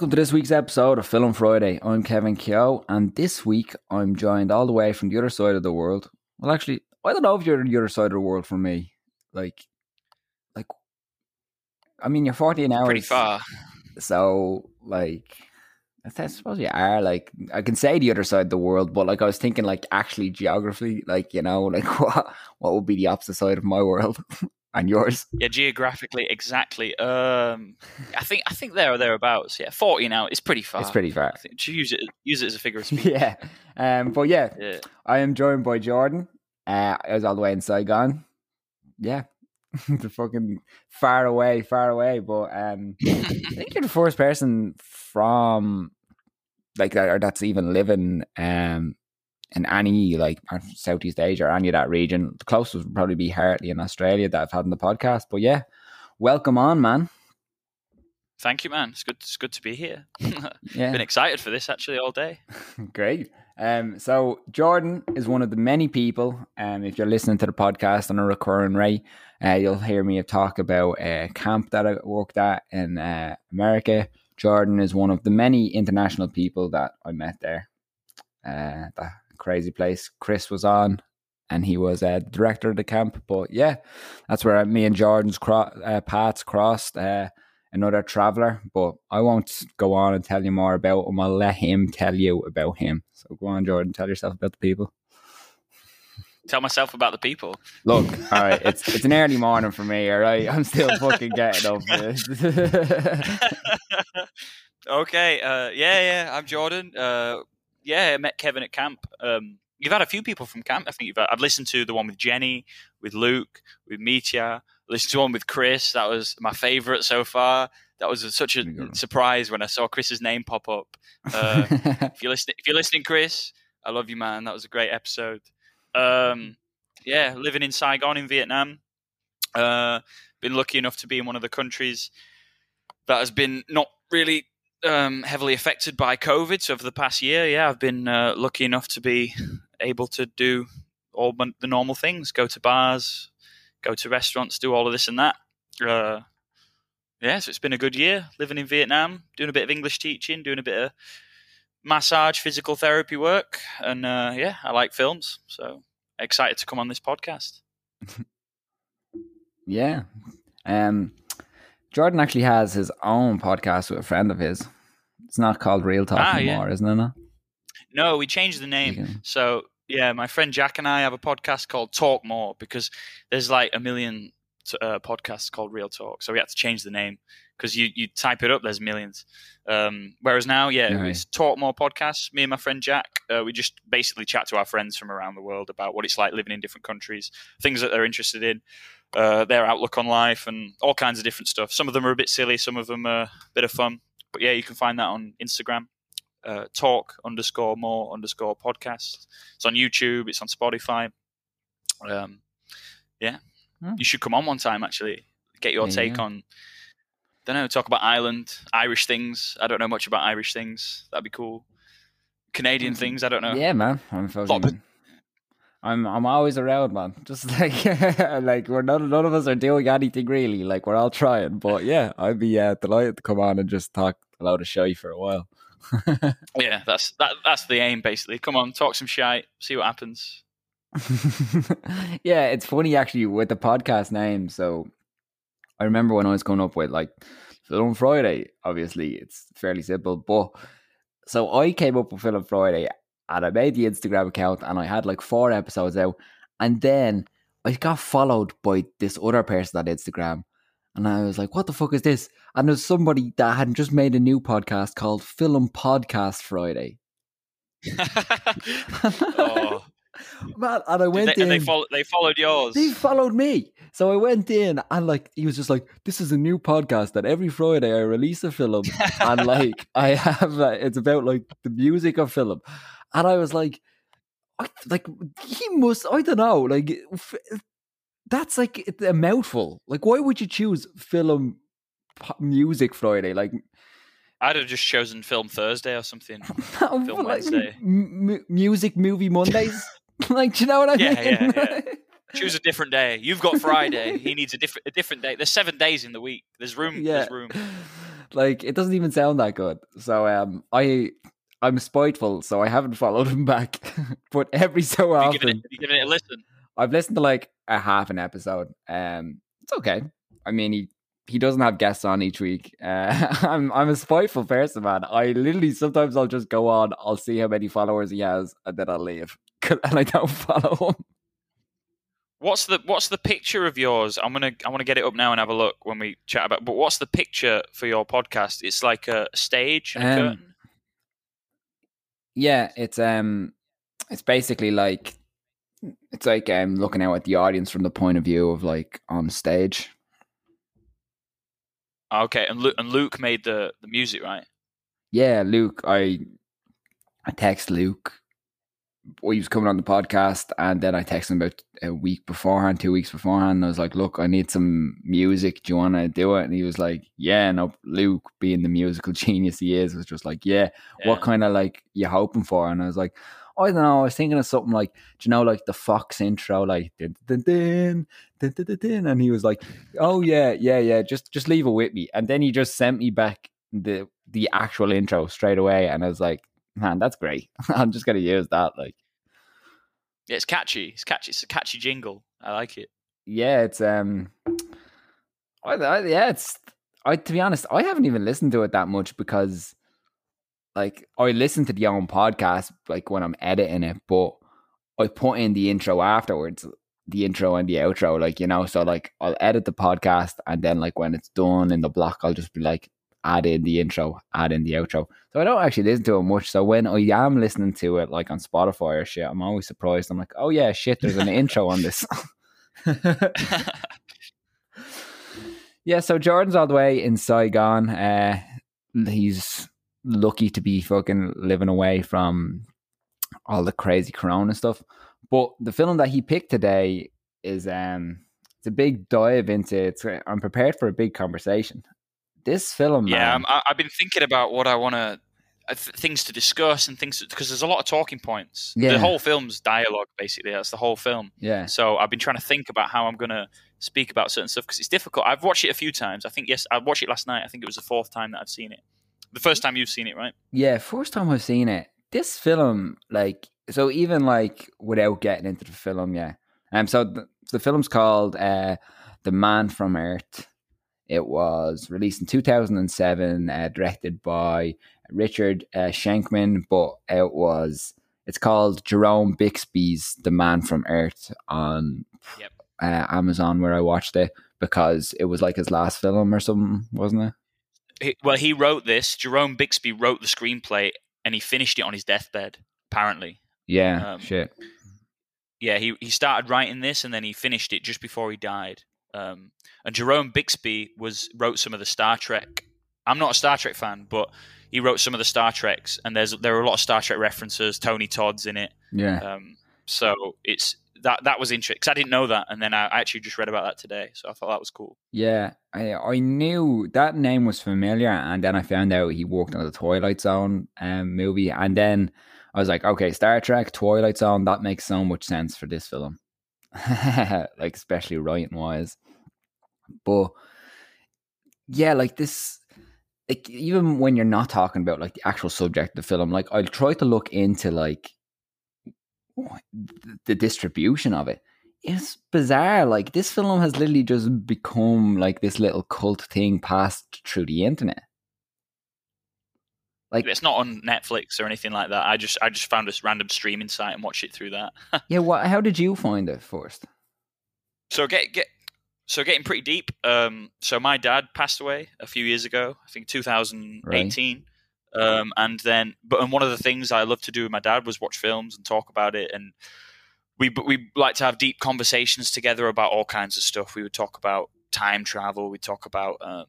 Welcome to this week's episode of Film Friday. I'm Kevin Keogh, and this week I'm joined all the way from the other side of the world. Well, actually, I don't know if you're the other side of the world from me. Like, like, I mean, you're 14 hours. Pretty far. So, like, I suppose you are. Like, I can say the other side of the world, but like, I was thinking, like, actually, geography, like, you know, like, what what would be the opposite side of my world? and yours. Yeah, geographically, exactly. Um, I think I think there or thereabouts. Yeah, forty now. It's pretty far. It's pretty far. I think, use it use it as a figure of speech. yeah. Um, but yeah, Yeah. I am joined by Jordan. Uh, I was all the way in Saigon. Yeah. the fucking far away, far away. But um, I think you're the first person from like that, or that's even living um in any like Southeast Asia or any of that region. The closest would probably be Hartley in Australia that I've had in the podcast. But yeah, welcome on, man. Thank you, man. It's good. It's good to be here. Yeah. Been excited for this actually all day. Great. Um, so Jordan is one of the many people. Um, if you're listening to the podcast on a recurring rate, uh, you'll hear me talk about a camp that I worked at in uh, America. Jordan is one of the many international people that I met there. Uh, that crazy place. Chris was on, and he was uh, director of the camp. But yeah, that's where me and Jordan's cro- uh, paths crossed. Uh, another traveler, but I won't go on and tell you more about him. I'll let him tell you about him. So go on, Jordan, tell yourself about the people. Tell myself about the people. Look, all right, it's it's an early morning for me, all right? I'm still fucking getting up okay. Uh, yeah, yeah. I'm Jordan. Uh, yeah, I met Kevin at camp. Um, you've had a few people from camp. I think you've. Had, I've listened to the one with Jenny, with Luke, with Mitya. Listened to one with Chris. That was my favorite so far. That was such a Pretty good one. surprise when I saw Chris's name pop up. Uh, if you're listening, if you're listening, Chris, I love you, man. That was a great episode. Um, yeah, living in Saigon in Vietnam. Uh, been lucky enough to be in one of the countries that has been not really um, heavily affected by COVID. So for the past year, yeah, I've been uh, lucky enough to be able to do all the normal things: go to bars, go to restaurants, do all of this and that. Uh, yeah, so it's been a good year living in Vietnam, doing a bit of English teaching, doing a bit of massage, physical therapy work, and uh, yeah, I like films, so excited to come on this podcast. yeah. Um, Jordan actually has his own podcast with a friend of his. It's not called Real Talk Ah, yeah. anymore, isn't it? no? No, we changed the name. So yeah, my friend Jack and I have a podcast called Talk More because there's like a million t- uh, podcasts called Real Talk, so we had to change the name because you you type it up, there's millions. Um, whereas now, yeah, Right. it's Talk More podcast. Me and my friend Jack, uh, we just basically chat to our friends from around the world about what it's like living in different countries, things that they're interested in. Uh, their outlook on life and all kinds of different stuff. Some of them are a bit silly, some of them are a bit of fun. But yeah, you can find that on Instagram uh, talk underscore more underscore podcast. It's on YouTube. It's on Spotify. Um, yeah, Hmm. you should come on one time. Actually, get your Yeah, take on. Don't know. Talk about Ireland, Irish things. I don't know much about Irish things. That'd be cool. Canadian Mhm. things. I don't know. Yeah, man. I'm Lot of fucking. I'm I'm always around, man. Just like like we're none none of us are doing anything really. Like we're all trying, but yeah, I'd be uh, delighted to come on and just talk a load of shy for a while. Yeah, that's that. That's the aim, basically. Come on, talk some shite. See what happens. yeah, it's funny actually with the podcast name. So I remember when I was coming up with like Film Friday, obviously it's fairly simple, but so I came up with Film Friday and I made the Instagram account and I had like four episodes out. And then I got followed by this other person on Instagram. And I was like, what the fuck is this? And there's somebody that had just made a new podcast called Film Podcast Friday. oh, Man, and I did went they, and they in- follow, They followed yours. They followed me. So I went in and like he was just like, This is a new podcast that every Friday I release a film and like I have uh, it's about like the music of film. And I was like I, like he must I don't know, like f- that's like a mouthful. Like why would you choose film music Friday? Like I'd have just chosen Film Thursday or something. film Wednesday. music movie Mondays. like do you know what I Yeah, mean? yeah, Choose a different day. You've got Friday. he needs a different a different day. There's seven days in the week. There's room. yeah. There's room. like it doesn't even sound that good. So um, I I'm spiteful, so I haven't followed him back. but every so Have often, given it, have you given it a listen? I've listened to like a half an episode. Um, it's okay. I mean, he he doesn't have guests on each week. Uh, I'm I'm a spiteful person, man. I literally sometimes I'll just go on, I'll see how many followers he has, and then I'll leave, and I don't follow him. What's the What's the picture of yours? I'm gonna I want to get it up now and have a look when we chat about. But what's the picture for your podcast? It's like a stage Um, curtain. Yeah, it's um, it's basically like it's like um looking out at the audience from the point of view of like on stage. Okay, and Luke, and Luke made the the music, right? Yeah, Luke, I I text Luke. Well, he was coming on the podcast, and then I texted him about a week beforehand, two weeks beforehand. And I was like, "Look, I need some music. Do you want to do it?" And he was like, "Yeah." No, Luke, being the musical genius he is, was just like, "Yeah." What kind of like you hoping for? And I was like, I don't know. I was thinking of something like, do you know, like the Fox intro, like dun, dun, dun, dun, dun, dun. and he was like, oh yeah, yeah, yeah, just just leave it with me. And then he just sent me back the the actual intro straight away, and I was like, man, that's great. I'm just gonna use that. Like, Yeah, it's catchy. It's catchy. It's a catchy jingle. I like it. yeah, it's um, I, I, yeah, it's. I to be honest, I haven't even listened to it that much because like I listen to the own podcast like when I'm editing it, but I put in the intro afterwards, the intro and the outro, like you know. So like I'll edit the podcast and then like when it's done in the block, I'll just be like add in the intro, add in the outro. So I don't actually listen to it much. So when I am listening to it like on Spotify or shit, I'm always surprised. I'm like, oh yeah, shit, there's an intro on this. yeah, so Jordan's all the way in Saigon. Uh, he's lucky to be fucking living away from all the crazy corona stuff. But the film that he picked today is um it's a big dive into it's I'm prepared for a big conversation. This film, yeah, man, I'm, I, I've been thinking about what I want to th- things to discuss and things because there's a lot of talking points. Yeah. The whole film's dialogue, basically. That's the whole film. yeah, So I've been trying to think about how I'm going to speak about certain stuff because it's difficult. I've watched it a few times. I think yes, I watched it last night. I think it was the fourth time that I've seen it. The first time you've seen it, right? yeah. First time I've seen it. This film, like, so even like without getting into the film, yeah. Um, so the, the film's called uh, "The Man from Earth." It was released in 2007, uh, directed by Richard uh, Schenkman, but it was it's called Jerome Bixby's "The Man from Earth" on Yep. uh, Amazon, where I watched it because it was like his last film or something, wasn't it? He, well, he wrote this. Jerome Bixby wrote the screenplay and he finished it on his deathbed. Apparently, Yeah, Um, shit. yeah, he he started writing this and then he finished it just before he died. Um, and Jerome Bixby was wrote some of the Star Trek. I'm not a Star Trek fan, but he wrote some of the Star Treks, and there's there are a lot of Star Trek references. Tony Todd's in it, Yeah, um, so it's that that was interesting because I didn't know that, and then I actually just read about that today, so I thought that was cool. yeah. I I knew that name was familiar, and then I found out he worked on the Twilight Zone um, movie, and then I was like, okay, Star Trek, Twilight Zone, that makes so much sense for this film, like especially writing wise. But yeah, like this, like even when you're not talking about like the actual subject of the film, like I'll try to look into like the distribution of it. It's bizarre. Like this film has literally just become like this little cult thing passed through the internet. Like It's not on Netflix or anything like that. I just I just found this random streaming site and watched it through that. yeah, what? How did you find it first? So get get so getting pretty deep. Um, so my dad passed away a few years ago. I think 2018. Um, and then, but and one of the things I loved to do with my dad was watch films and talk about it. And we we like to have deep conversations together about all kinds of stuff. We would talk about time travel. We'd talk about um,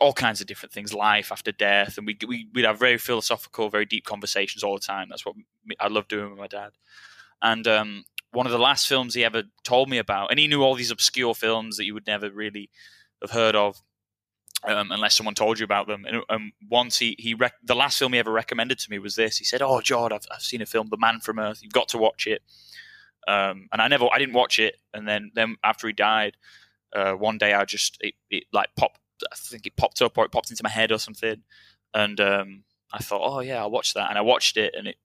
all kinds of different things, life after death, and we we we'd have very philosophical, very deep conversations all the time. That's what I love doing with my dad. And um, one of the last films he ever told me about, and he knew all these obscure films that you would never really have heard of um, unless someone told you about them. And, um, once he he rec- the last film he ever recommended to me was this. He said, "Oh, Jord, I've I've seen a film, The Man from Earth. You've got to watch it." Um, and I never, I didn't watch it. And then then after he died, uh, one day I just it, it like popped I think it popped up or it popped into my head or something, and um, I thought, oh yeah, I'll watch that, and I watched it, and it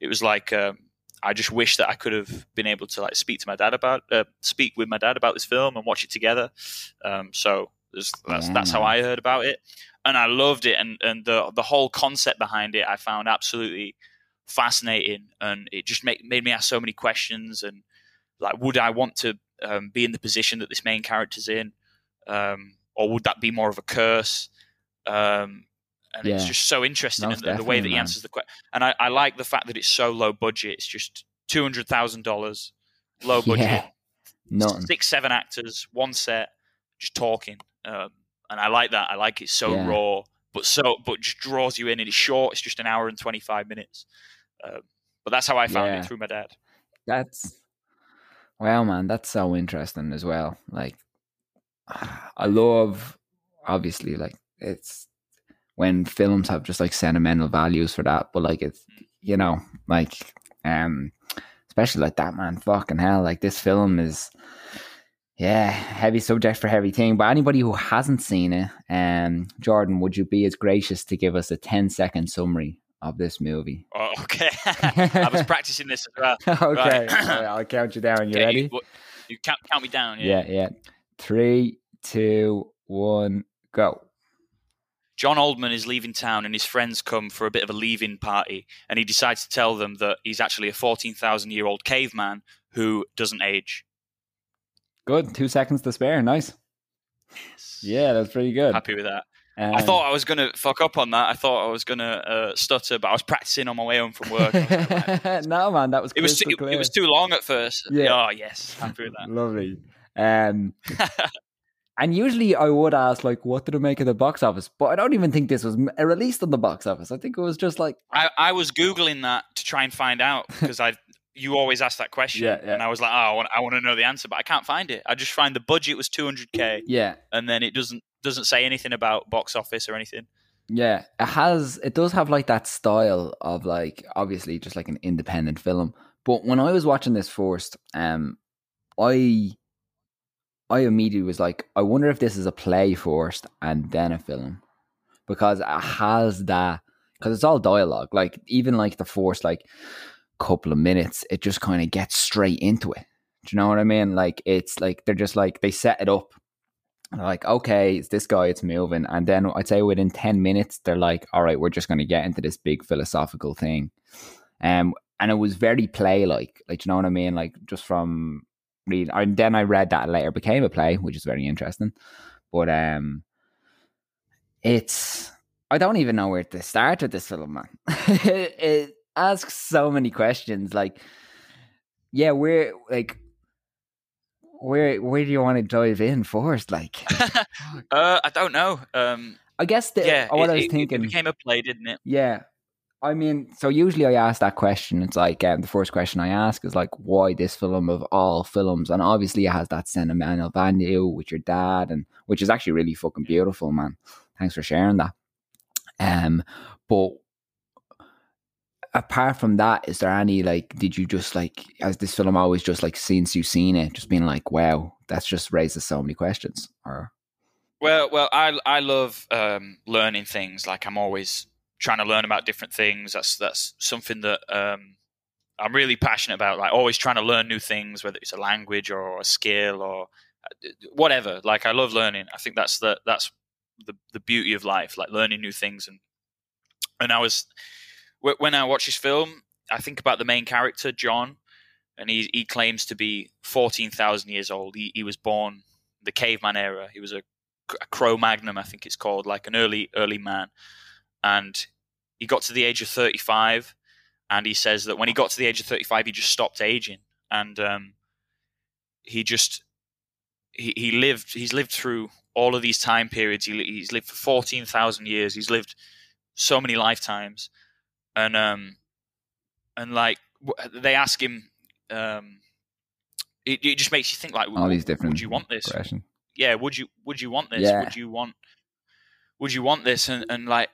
it was like um, I just wish that I could have been able to like speak to my dad about uh, speak with my dad about this film and watch it together. Um, so that's that's how I heard about it, and I loved it, and and the the whole concept behind it I found absolutely fascinating, and it just made made me ask so many questions, and like, would I want to um, be in the position that this main character's in, um, or would that be more of a curse? Um, and yeah. it's just so interesting and the way that he man. answers the question. And I, I, like the fact that it's so low budget. It's just two hundred thousand dollars, low budget, yeah. Nothing. six seven actors, one set, just talking. Um, and I like that. I like it so yeah. raw, but so but just draws you in. And it's short. It's just an hour and twenty five minutes. Um, but that's how I found yeah. it through my dad. That's well, man. That's so interesting as well. Like, I love obviously like it's when films have just like sentimental values for that. But like it's you know like um especially like that man fucking hell like this film is yeah heavy subject for heavy thing. But anybody who hasn't seen it, um Jordan, would you be as gracious to give us a 10 second summary of this movie? Oh, okay, I was practicing this as well. okay, right. I'll count you down. You okay, ready? You, you count, count me down. Yeah, yeah. yeah. Three, two, one, go. John Oldman is leaving town and his friends come for a bit of a leaving party and he decides to tell them that he's actually a 14,000 year old caveman who doesn't age. Good. Two seconds to spare. Nice. Yes. Yeah, that's pretty good. Happy with that. Um, I thought I was going to fuck up on that. I thought I was going to uh, stutter, but I was practicing on my way home from work. no, man, that was it was too, it was too long at first. Yeah. Oh, yes. Happy with that. Lovely. Um, and usually I would ask, like, what did it make of the box office? But I don't even think this was released on the box office. I think it was just like. I, I was Googling that to try and find out because I. You always ask that question, yeah, yeah. and I was like, "Oh, I want, I want to know the answer, but I can't find it. I just find the budget was 200k, yeah, and then it doesn't doesn't say anything about box office or anything. Yeah, it has. It does have like that style of like obviously just like an independent film. But when I was watching this first, um, I I immediately was like, I wonder if this is a play first and then a film, because it has that because it's all dialogue. Like even like the first like couple of minutes, it just kind of gets straight into it. Do you know what I mean? Like it's like they're just like they set it up. Like okay, it's this guy, it's moving, and then I'd say within ten minutes, they're like, all right, we're just going to get into this big philosophical thing. Um, and it was very play like, like you know what I mean? Like just from read. And then I read that later became a play, which is very interesting. But um, it's I don't even know where to start with this film, man. it, it asks so many questions. Like, yeah, we're like where where do you want to dive in first? Like, uh, I don't know. Um, I guess the, yeah, what it, I was thinking it became a play, didn't it? Yeah, I mean, so usually I ask that question. It's like um, the first question I ask is like, why this film of all films? And obviously, it has that sentimental value with your dad, and which is actually really fucking beautiful, man. Thanks for sharing that. Um, but apart from that, is there any like, did you just like, as this film always just like since you've seen it, just being like, wow, that's just raises so many questions, or? Well, well, I I love um, learning things. Like I'm always trying to learn about different things. That's that's something that um, I'm really passionate about. Like always trying to learn new things, whether it's a language or a skill or uh, whatever. Like I love learning. I think that's the that's the the beauty of life, like learning new things. And and I was when I watch this film, I think about the main character John, and he he claims to be fourteen thousand years old. He he was born the caveman era. He was a, a Cro-Magnon, I think it's called, like an early early man and he got to the age of 35 and he says that when he got to the age of 35 he just stopped aging. And um, he just he, he lived he's lived through all of these time periods. He, he's lived for 14,000 years. He's lived so many lifetimes. And um and like they ask him um it, it just makes you think like all these different would you want this? yeah would you would you want this? Yeah. would you want would you want this? And, and like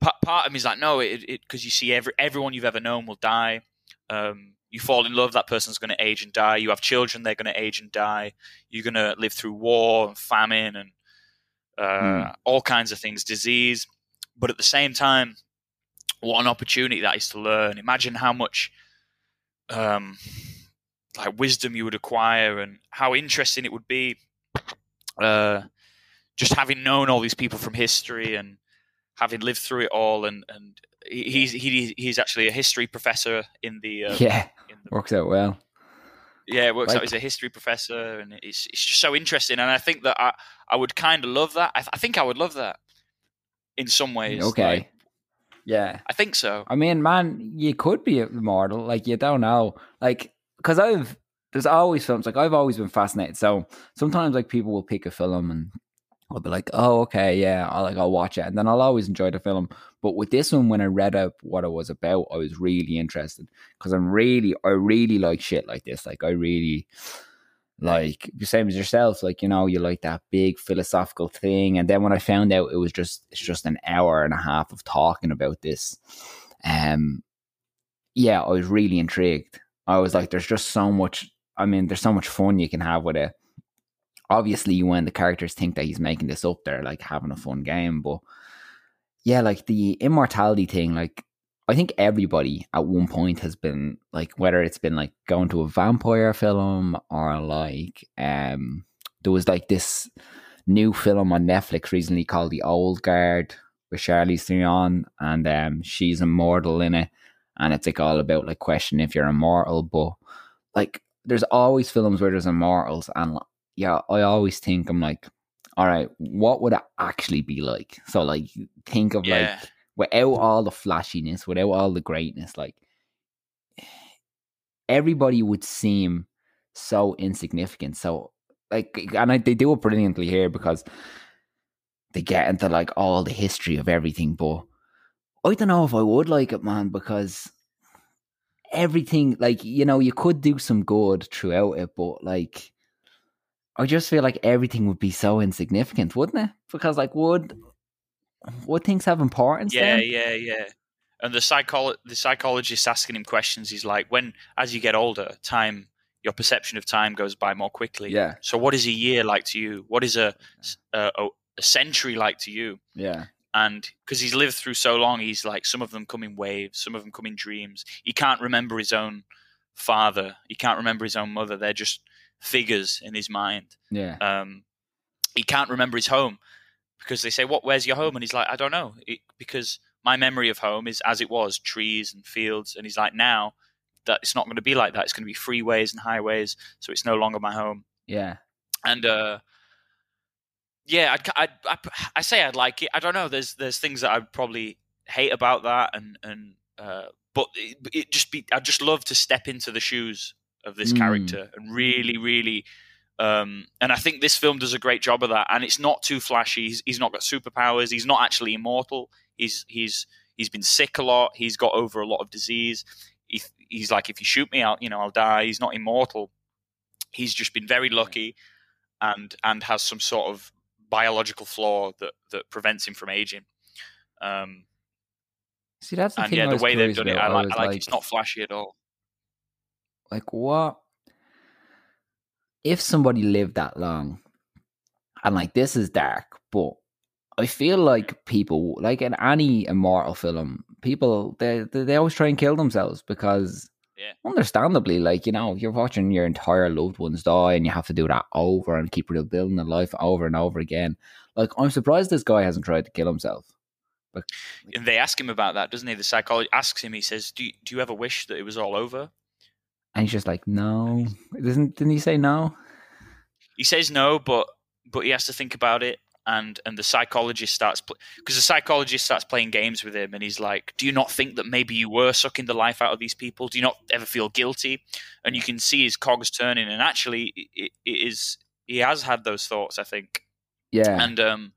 part of me is like, no, it because you see every everyone you've ever known will die. Um, you fall in love, that person's going to age and die. You have children, they're going to age and die. You're going to live through war and famine and uh, Mm. all kinds of things, disease. But at the same time, what an opportunity that is to learn. Imagine how much um, like wisdom you would acquire and how interesting it would be uh, just having known all these people from history and having lived through it all and and he's he, he's actually a history professor in the uh, yeah, in the works out well. yeah, it works Like- out. He's a history professor, and it's it's just so interesting. And I think that I I would kind of love that. I, th- I think I would love that in some ways. Okay. Like, Yeah. I think so. I mean, man, you could be immortal. Like you don't know. Like because I've there's always films like I've always been fascinated. So sometimes like people will pick a film and I'll be like, oh okay, yeah, I'll like I'll watch it, and then I'll always enjoy the film. But with this one, when I read up what it was about, I was really interested because I'm really I really like shit like this. Like I really like the same as yourself. Like you know, you like that big philosophical thing, and then when I found out it was just it's just an hour and a half of talking about this, um, yeah, I was really intrigued. I was like, there's just so much. I mean, there's so much fun you can have with it. Obviously, when the characters think that he's making this up, they're like having a fun game. But yeah, like the immortality thing, like I think everybody at one point has been like, whether it's been like going to a vampire film or like, um, there was like this new film on Netflix recently called The Old Guard with Charlize Theron, and um, she's immortal in it, and it's like all about like questioning if you're immortal. But like, there's always films where there's immortals, and yeah, I always think I'm like, all right, what would it actually be like? So like, think of like Yeah. without all the flashiness, without all the greatness, like everybody would seem so insignificant. So like, and I, they do it brilliantly here because they get into like all the history of everything. But I don't know if I would like it, man, because everything, like you know, you could do some good throughout it, but like. I just feel like everything would be so insignificant, wouldn't it? Because like would would things have importance? Yeah, then? yeah, yeah. And the psycholo- the psychologist asking him questions. He's like, when as you get older, time your perception of time goes by more quickly. yeah, So, what is a year like to you? What is a a, a, a century like to you? yeah. and because he's lived through so long, he's like some of them come in waves, some of them come in dreams. He can't remember his own father. He can't remember his own mother. They're just figures in his mind. Yeah. Um, he can't remember his home because they say, "What? Where's your home?" And he's like, "I don't know," it, because my memory of home is as it was, trees and fields. And he's like, "Now that it's not going to be like that. It's going to be freeways and highways, so it's no longer my home." Yeah. and uh yeah I'd, I'd, I I say I'd like it I don't know there's there's things that I'd probably hate about that and and uh but it, it just be I'd just love to step into the shoes of this Mm. character and really really um and I think this film does a great job of that and it's not too flashy he's, he's not got superpowers he's not actually immortal he's he's he's been sick a lot he's got over a lot of disease he, he's like if you shoot me out you know I'll die he's not immortal he's just been very lucky and and has some sort of biological flaw that that prevents him from aging. Um, See, that's the and thing. yeah, the way they've done it. I like. I like, it's not flashy at all. Like what if somebody lived that long, and like this is dark, but I feel like people, like in any immortal film, people they they, they always try and kill themselves because. Yeah. Understandably, like you know, you're watching your entire loved ones die, and you have to do that over and keep rebuilding the life over and over again. Like, I'm surprised this guy hasn't tried to kill himself. And they ask him about that, doesn't he? The psychologist asks him. He says, "Do you, do you ever wish that it was all over?" And he's just like, no. Doesn't didn't he say no? He says no, but but he has to think about it. And and the psychologist starts because the psychologist starts playing games with him, and he's like, "Do you not think that maybe you were sucking the life out of these people? Do you not ever feel guilty?" And you can see his cogs turning, and actually, it, it is he has had those thoughts. I think. Yeah. and um,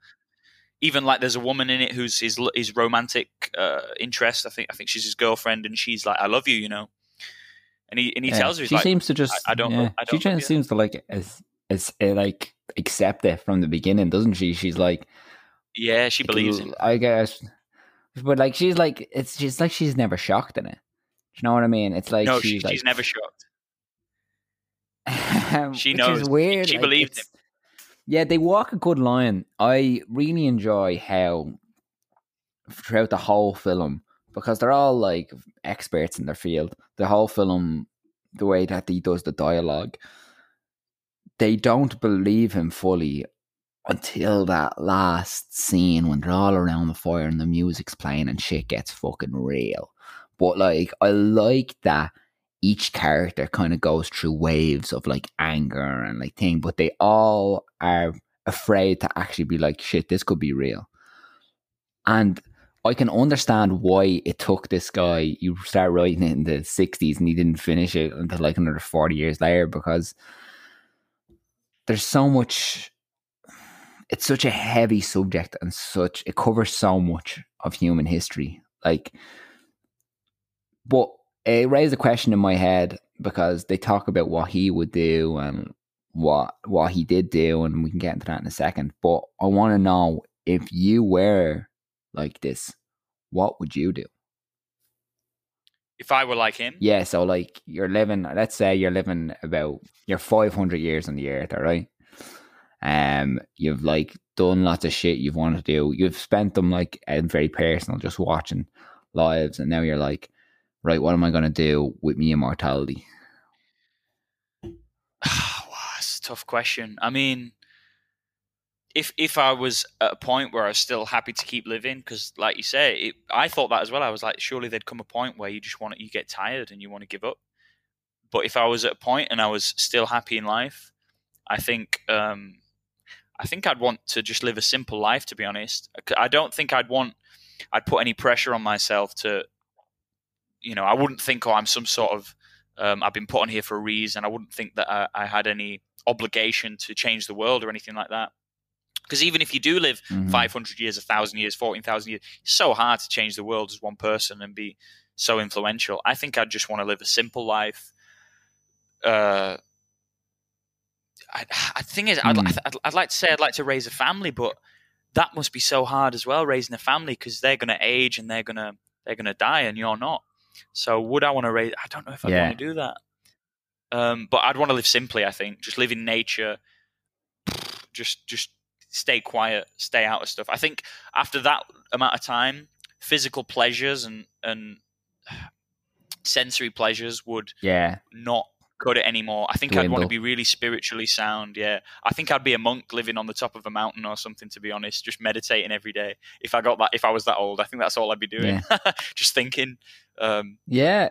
even like there's a woman in it who's his his romantic uh, interest. I think I think she's his girlfriend, and she's like, "I love you," you know. And he and he Yeah. tells her, she like, seems to just. I- I don't Yeah. know- I she don't know, just seems to like as as uh, like accept it from the beginning, doesn't she? She's like, "Yeah, she believes him." I guess, but like she's like it's she's like she's never shocked in it. Do you know what I mean? It's like no, she's she, like she's never shocked. She knows. Weird. She like, believed it's- Yeah, they walk a good line. I really enjoy how throughout the whole film because they're all like experts in their field. The whole film, the way that he does the dialogue, they don't believe him fully until that last scene when they're all around the fire and the music's playing and shit gets fucking real. But like, I like that each character kind of goes through waves of like anger and like thing, but they all are afraid to actually be like, shit, this could be real. And I can understand why it took this guy. You start writing it in the '60s, and he didn't finish it until like another forty years later because there's so much. It's such a heavy subject, and such it covers so much of human history. Like, but it raised a question in my head because they talk about what he would do and what what he did do, and we can get into that in a second. But I want to know if you were like this, what would you do? If I were like him? Yeah, so like you're living, let's say you're living about, you're 500 years on the earth, all right? Um, you've like done lots of shit you've wanted to do. You've spent them like very personal, just watching lives, and now you're like, right, what am I going to do with me immortality? wow, it's a tough question. I mean, if if I was at a point where I was still happy to keep living, because like you say, it, I thought that as well. I was like, surely there'd come a point where you just want you get tired and you want to give up. But if I was at a point and I was still happy in life, I think um, I think I'd want to just live a simple life. To be honest, I don't think I'd want I'd put any pressure on myself to, you know, I wouldn't think, oh, I'm some sort of um, I've been put on here for a reason. I wouldn't think that I, I had any obligation to change the world or anything like that. Because even if you do live mm-hmm. 500 years, 1,000 years, 14,000 years, it's so hard to change the world as one person and be so influential. I think I'd just want to live a simple life. Uh, I, I think is, mm. I'd, I'd, I'd like to say I'd like to raise a family, but that must be so hard as well, raising a family because they're going to age and they're going to they're going to die, and you're not. So would I want to raise? I don't know if I yeah. want to do that. Um, but I'd want to live simply. I think just live in nature. Just just stay quiet, stay out of stuff. I think after that amount of time, physical pleasures and and sensory pleasures would yeah not cut it anymore. I think Dwindle. I'd want to be really spiritually sound. Yeah, I think I'd be a monk living on the top of a mountain or something. To be honest, just meditating every day. If I got that, if I was that old, I think that's all I'd be doing. Yeah. just thinking. Um, yeah,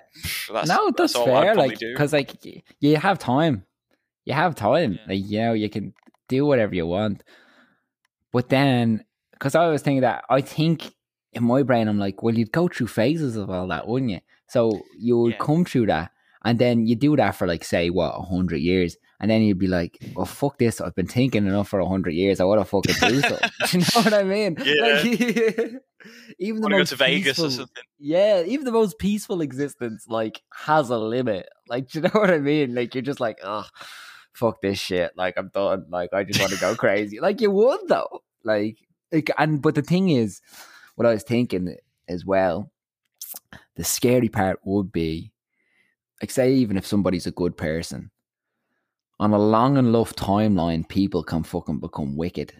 that's, no, that's, that's fair. Like because like you have time, you have time. Yeah. Like you know, you can do whatever you want. But then, because I was thinking that, I think in my brain, I'm like, well, you'd go through phases of all that, wouldn't you? So you would yeah. come through that. And then you do that for like, say, what, 100 years. And then you'd be like, well, fuck this. I've been thinking enough for 100 years. I want to fucking do so. do you know what I mean? Yeah. Like, even the most go to Vegas peaceful, or something. Yeah, even the most peaceful existence, like, has a limit. Like, do you know what I mean? Like, you're just like, oh, fuck this shit. Like, I'm done. Like, I just want to go crazy. Like, you would, though. Like, like, and but the thing is, what I was thinking as well, the scary part would be, like, say, even if somebody's a good person, on a long enough timeline, people can fucking become wicked.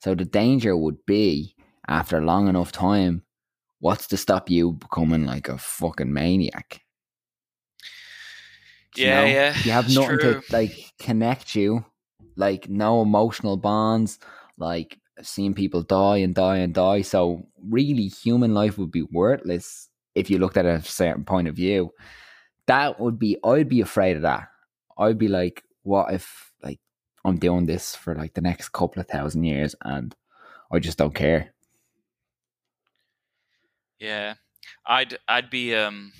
So the danger would be after long enough time, what's to stop you becoming like a fucking maniac? Yeah, you know? yeah. You have nothing true. to like connect you, like no emotional bonds, like seeing people die and die and die. So really, human life would be worthless if you looked at a certain point of view. That would be. I'd be afraid of that. I'd be like, what if like I'm doing this for like the next couple of thousand years and I just don't care. Yeah, I'd I'd be um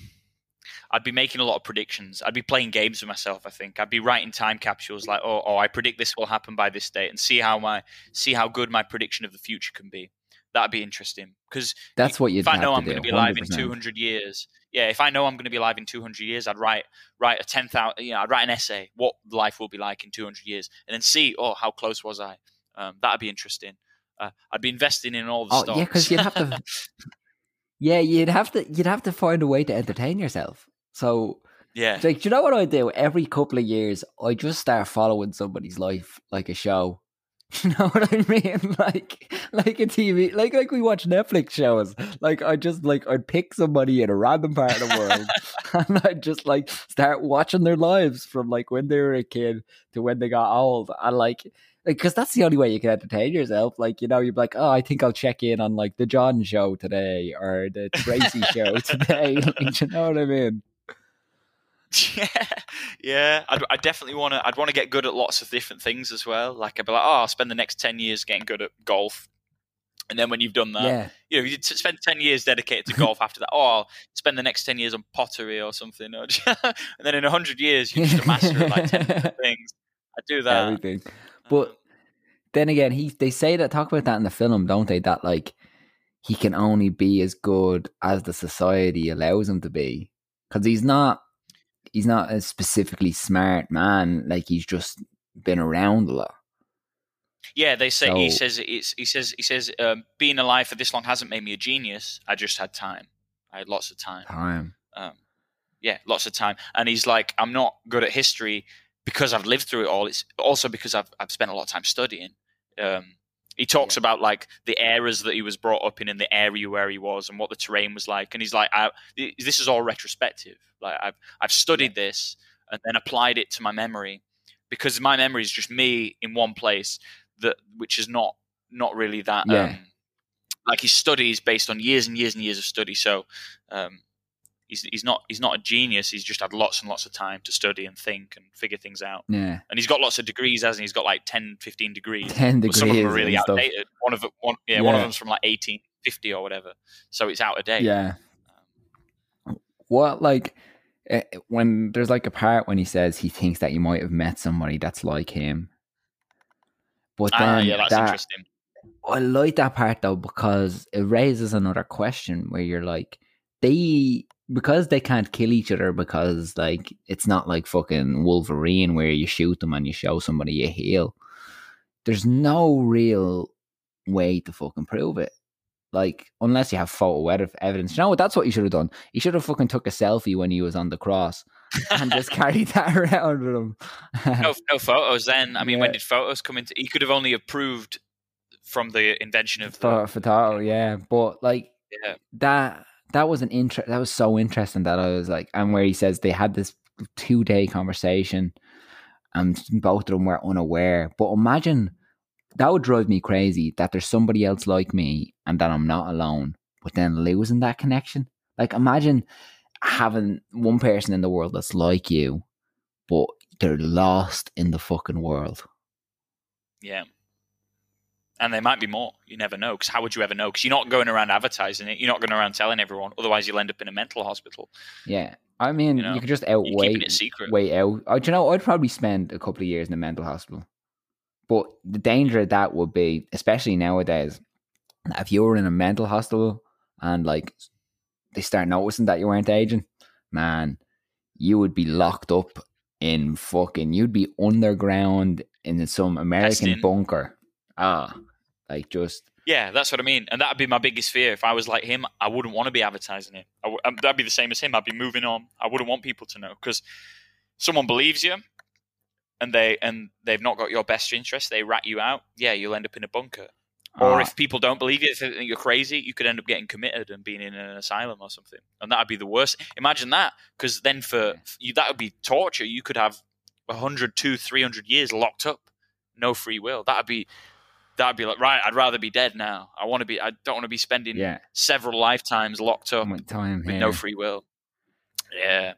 I'd be making a lot of predictions. I'd be playing games with myself. I think I'd be writing time capsules like, oh, oh, I predict this will happen by this date, and see how my see how good my prediction of the future can be. That'd be interesting because that's what you. If I know I'm going to be alive in 200 years, yeah. If I know I'm going to be alive in 200 years, I'd write write a 10,000. You know, I'd write an essay what life will be like in 200 years, and then see, oh, how close was I? Um, that'd be interesting. Uh, I'd be investing in all the oh, stocks. Yeah, because you'd have to. yeah, you'd have to. You'd have to find a way to entertain yourself. So yeah, like, do you know what I do? Every couple of years, I just start following somebody's life like a show, You know what I mean? Like, like a TV, like like we watch Netflix shows. Like I just like I'd pick somebody in a random part of the world, and I'd just like start watching their lives from like when they were a kid to when they got old, and like because that's the only way you can entertain yourself. Like, you know, you're like, oh, I think I'll check in on like the John show today or the Tracy show today. Like, you know what I mean? Yeah, yeah. I'd, I definitely want to. I'd want to get good at lots of different things as well. Like I'd be like, oh, I'll spend the next ten years getting good at golf, and then when you've done that, Yeah. you know, you spend ten years dedicated to golf. after that, oh, I'll spend the next ten years on pottery or something, or and then in hundred years you're just a master of like ten different things. I do that. Everything. Uh, but then again, he they say that talk about that in the film, don't they? That like he can only be as good as the society allows him to be, because he's not he's not a specifically smart man. Like he's just been around a lot. Yeah, they say he says it's he says he says um, being alive for this long hasn't made me a genius. I just had time. I had lots of time. Time. Um, yeah, lots of time. And he's like, I'm not good at history because I've lived through it all. It's also because I've I've spent a lot of time studying. Um, he talks Yeah. about like the eras that he was brought up in and the area where he was and what the terrain was like. And he's like, I, this is all retrospective. Like I've I've studied this and then applied it to my memory because my memory is just me in one place that which is not not really that Yeah. um, like his study is based on years and years and years of study so um, he's he's not he's not a genius. He's just had lots and lots of time to study and think and figure things out. Yeah, and he's got lots of degrees hasn't he? He's got like 10 15 degrees. Ten degrees. some of them are really stuff. outdated. One of them one yeah, one of them's from like 1850 or whatever. So it's out of date. Yeah. What like eh, when there's like a part when he says he thinks that you might have met somebody that's like him, but then ah yeah that's that, interesting. I like that part though because it raises another question where you're like, they because they can't kill each other because like it's not like fucking Wolverine where you shoot them and you show somebody you heal. There's no real way to fucking prove it. Like unless you have photo evidence. You know what? That's what you should have done. You should have fucking took a selfie when he was on the cross and just carried that around with him. no, no photos then i mean when did photos come into he could have only approved from the invention of the, yeah. But like yeah that that was an inter- that was so interesting that I was like and where he says they had this two day conversation and both of them were unaware. But imagine that would drive me crazy that there's somebody else like me and that I'm not alone, but then losing that connection. Like imagine having one person in the world that's like you, but they're lost in the fucking world. Yeah. And there might be more. You never know. Because how would you ever know? Because you're not going around advertising it. You're not going around telling everyone. Otherwise, you'll end up in a mental hospital. Yeah. I mean, You know, you, could just outweigh it secret. way out. Uh, do you know, I'd probably spend a couple of years in a mental hospital. But the danger of that would be, especially nowadays, if you were in a mental hospital and like they start noticing that you weren't aging, man, you would be locked up in fucking, you'd be underground in some American Testing. bunker. Ah, like just, Yeah, that's what I mean. And that would be my biggest fear. If I was like him, I wouldn't want to be advertising it. I w- um, that'd be the same as him. I'd be moving on. I wouldn't want people to know because someone believes you, and they and they've not got your best interest. They rat you out. Yeah, you'll end up in a bunker. Or ah, if people don't believe you, if they think you're crazy, you could end up getting committed and being in an asylum or something, and that'd be the worst. Imagine that, because then for you, that would be torture. You could have 100, 200, 300 years locked up, no free will. That'd be that'd be like right. I'd rather be dead now. I want to be. I don't want to be spending yeah, several lifetimes locked up time with here. no free will. Yeah,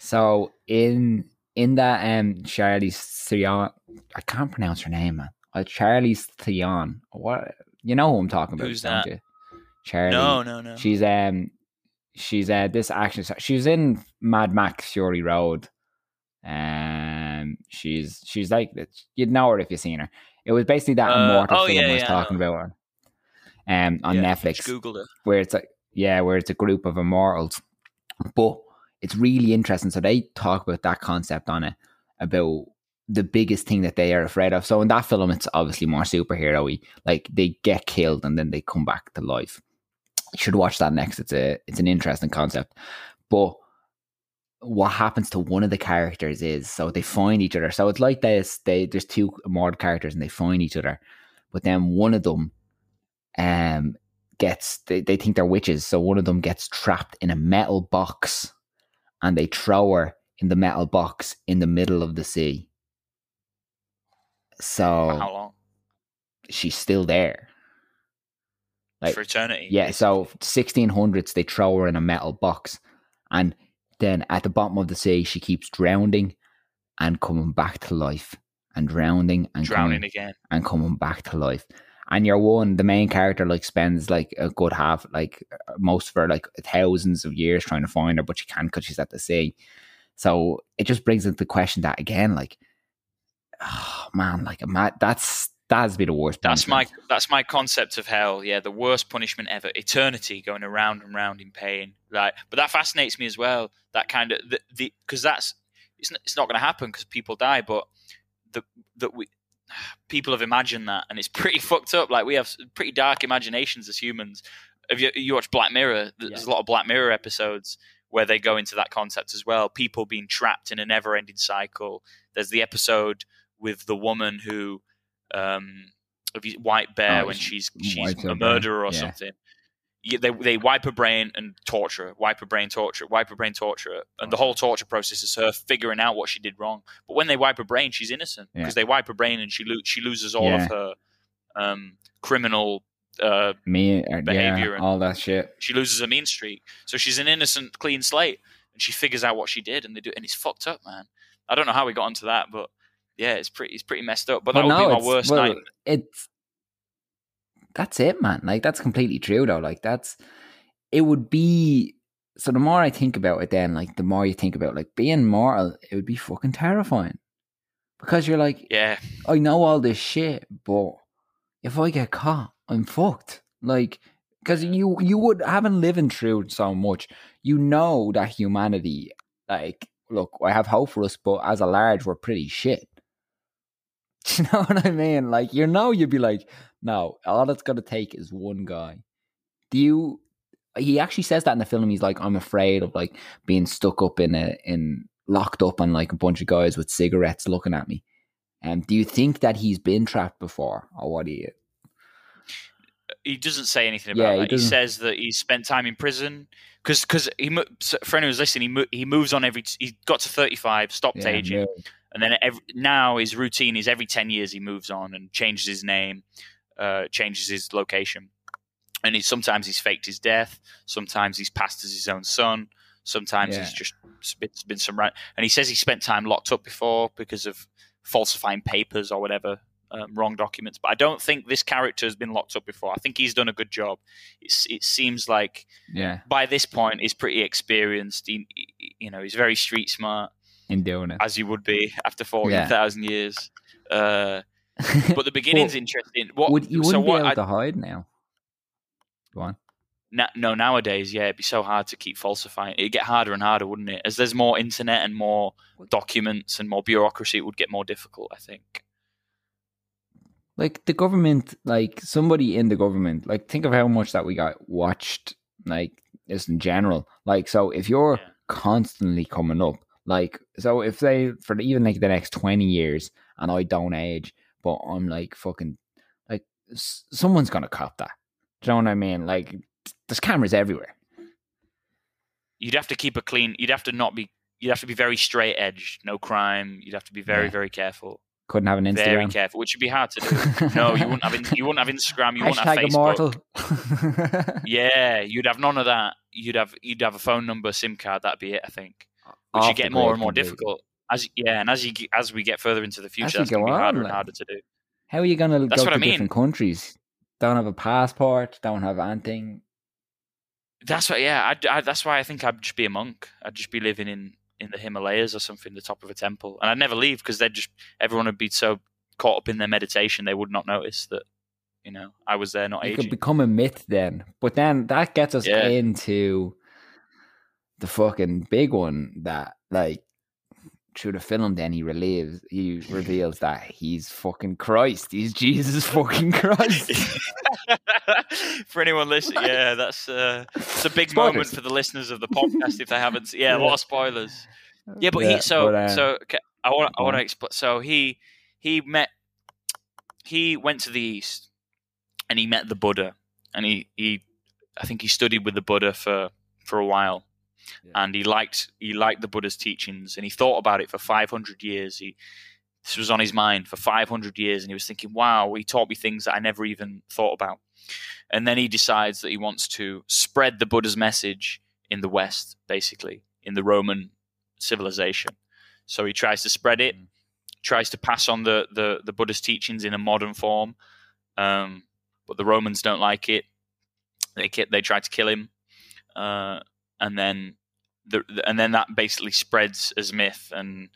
So in in that um Charlize Theron, I can't pronounce her name, man. Uh, Charlize Theron. What you know who I'm talking about? Who's don't that? you? Charlie. no, no, no. She's um she's uh this action. She was in Mad Max Fury Road. Um she's she's like you'd know her if you've seen her. It was basically that Uh, immortal oh, film yeah, I was yeah, talking about her. Um on Yeah, Netflix Googled it. where it's like yeah, where it's a group of immortals. But it's really interesting. So they talk about that concept on it, about the biggest thing that they are afraid of. So in that film, it's obviously more superhero-y. Like they get killed and then they come back to life. You should watch that next. It's a it's an interesting concept. But what happens to one of the characters is so they find each other. So it's like this: they there's two mod characters and they find each other, but then one of them, um, gets they, they think they're witches, so one of them gets trapped in a metal box, and they throw her in the metal box in the middle of the sea. So How long? she's still there. Like- For eternity. Yeah, so 1600s they throw her in a metal box, and then at the bottom of the sea she keeps drowning and coming back to life, and drowning and drowning coming, again. and coming back to life. And your one, the main character, like spends like a good half, like most of her, like thousands of years trying to find her, but she can't because she's at the sea. So it just brings into question that again, like, oh man, like ma- that's that's be the worst. That's my that's my concept of hell. Yeah, the worst punishment ever. Eternity going around and round in pain. Like, but that fascinates me as well. That kind of the the because that's it's not, it's not going to happen because people die. But the that we people have imagined that, and it's pretty fucked up. Like we have pretty dark imaginations as humans. If you you watch Black Mirror? There's Yeah. a lot of Black Mirror episodes where they go into that concept as well. People being trapped in a never-ending cycle. There's the episode with the woman who um of his- white bear Oh, when she's she's a brain. murderer or Yeah. something. Yeah, they they wipe her brain and torture her, wipe her brain, torture, her, wipe her brain, torture, her. and the whole torture process is her figuring out what she did wrong. But when they wipe her brain, she's innocent Yeah. because they wipe her brain and she lo- she loses all Yeah. of her um, criminal. Uh, Me, uh, behavior yeah, and- all that shit. she loses her mean streak, so she's an innocent, clean slate, and she figures out what she did, and they do, and it's fucked up, man. I don't know how we got onto that, but yeah, it's pretty, it's pretty messed up. But that would be my worst well, nightmare. It's that's it, man. Like that's completely true, though. Like that's it would be. So the more I think about it, then like the more you think about like being mortal, it would be fucking terrifying because you're like, Yeah, I know all this shit, but if I get caught, I'm fucked. Like, because you you would having living through so much, you know that humanity, like, look, I have hope for us, but as a large, we're pretty shit. Do you know what I mean? Like, you know, you'd be like, no, all it's gonna take is one guy. Do you? He actually says that in the film. He's like, I'm afraid of like being stuck up in a in locked up and like a bunch of guys with cigarettes looking at me. Um, do you think that he's been trapped before, or what do you? he doesn't say anything about he that. He, doesn't. says that he spent time in prison because because he for anyone who's listening, he he moves on every. He got to thirty five, stopped Yeah, aging, and then every, now his routine is every 10 years he moves on and changes his name uh, changes his location. And he sometimes he's faked his death. Sometimes he's passed as his own son. Sometimes Yeah. he's just been, been some right and he says he spent time locked up before because of falsifying papers or whatever um, wrong documents. But i don't think this character has been locked up before. I think he's done a good job. It's, it seems like yeah, by this point he's pretty experienced. He, he- you know he's very street smart in doing it. as you would be after 14,000 years. Uh, but the beginning's interesting. What, would you so wouldn't what be able I, to hide now? Go on. na- no, nowadays, yeah, it'd be so hard to keep falsifying. It'd get harder and harder, wouldn't it? As there's more internet and more documents and more bureaucracy, it would get more difficult, I think. Like the government, like somebody in the government, like think of how much that we got watched, like just in general. Like so, if you're Yeah. constantly coming up, like so, if they for even like the next twenty years, and I don't age, but I'm like fucking, like s- someone's gonna cop that. Do you know what I mean? Like there's cameras everywhere. You'd have to keep a clean. You'd have to not be. You'd have to be very straight edged, no crime. You'd have to be very, Yeah. very careful, Couldn't have an Instagram. very careful, which would be hard to do. no, you wouldn't have. In, you wouldn't have Instagram. You wouldn't have Facebook. Yeah, you'd have none of that. You'd have you'd have a phone number, SIM card. That'd be it. I think. Which Off you get more and more difficult as yeah, and as you as we get further into the future, we that's going to go on, harder and harder to do. How are you gonna That's go to I mean. different countries? Don't have a passport. Don't have anything. That's what yeah. I'd, I, that's why I think I'd just be a monk. I'd just be living in in the Himalayas or something, the top of a temple, and I'd never leave because they'd just everyone would be so caught up in their meditation they would not notice that you know I was there not aging. You could become a myth then. But then that gets us Yeah. into the fucking big one that like through the film, then he relieves, he reveals that he's fucking Christ. He's Jesus fucking Christ. for anyone listening, yeah, that's uh, it's a big spoilers. moment for the listeners of the podcast if they haven't. Yeah, yeah. a lot of spoilers. Yeah, but yeah, he so but, uh, so okay, I want I want to explain. So he he met he went to the east and he met the Buddha and he he I think he studied with the Buddha for for a while yeah. and he liked he liked the Buddha's teachings and he thought about it for 500 years. He this was on his mind for 500 years and he was thinking, "Wow, he taught me things that I never even thought about." And then he decides that he wants to spread the Buddha's message in the West, basically in the Roman civilization. So he tries to spread it, mm. tries to pass on the the, the Buddha's teachings in a modern form. Um, but the Romans don't like it. They they try to kill him, uh, and then the, and then that basically spreads as myth, and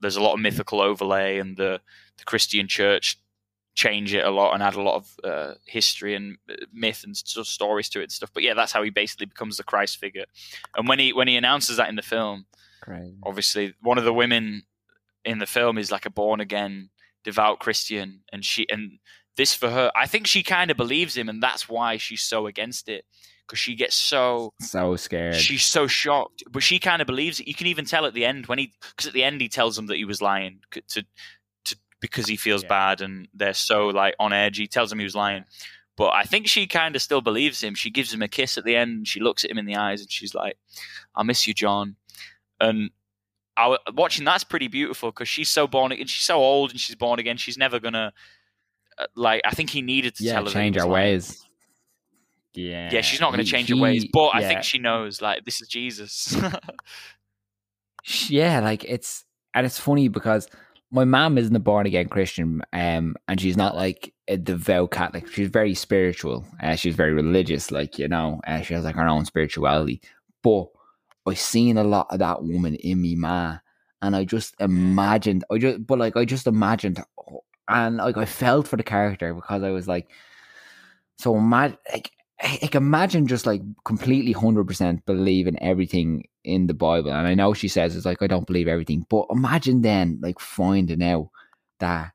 there's a lot of mythical overlay, and the the Christian Church change it a lot and add a lot of uh, history and uh, myth and sort of stories to it and stuff. But yeah, that's how he basically becomes the Christ figure. And when he when he announces that in the film, Crazy. obviously one of the women in the film is like a born again devout Christian, and she and this for her, I think she kind of believes him, and that's why she's so against it because she gets so so scared. She's so shocked, but she kind of believes it. You can even tell at the end when he because at the end he tells them that he was lying to to because he feels yeah. bad and they're so like on edge. He tells them he was lying. But I think she kind of still believes him. She gives him a kiss at the end and she looks at him in the eyes and she's like, I miss you, John. And I, watching that's pretty beautiful because she's so born again. She's so old and she's born again. She's never going to, uh, like, I think he needed to yeah, tell her change our ways. Yeah. Yeah, she's not going to change he, her ways. But yeah. I think she knows, like, this is Jesus. yeah, like, it's, and it's funny because my mom isn't a born again Christian, um, and she's not like a devout Catholic. She's very spiritual. Uh, she's very religious, like you know. Uh, she has like her own spirituality. But I seen a lot of that woman in me, ma, and I just imagined. I just, but like I just imagined, and like I felt for the character because I was like, so imagine like like imagine just like completely hundred percent believing everything in the Bible. And I know she says it's like I don't believe everything, but imagine then like finding out that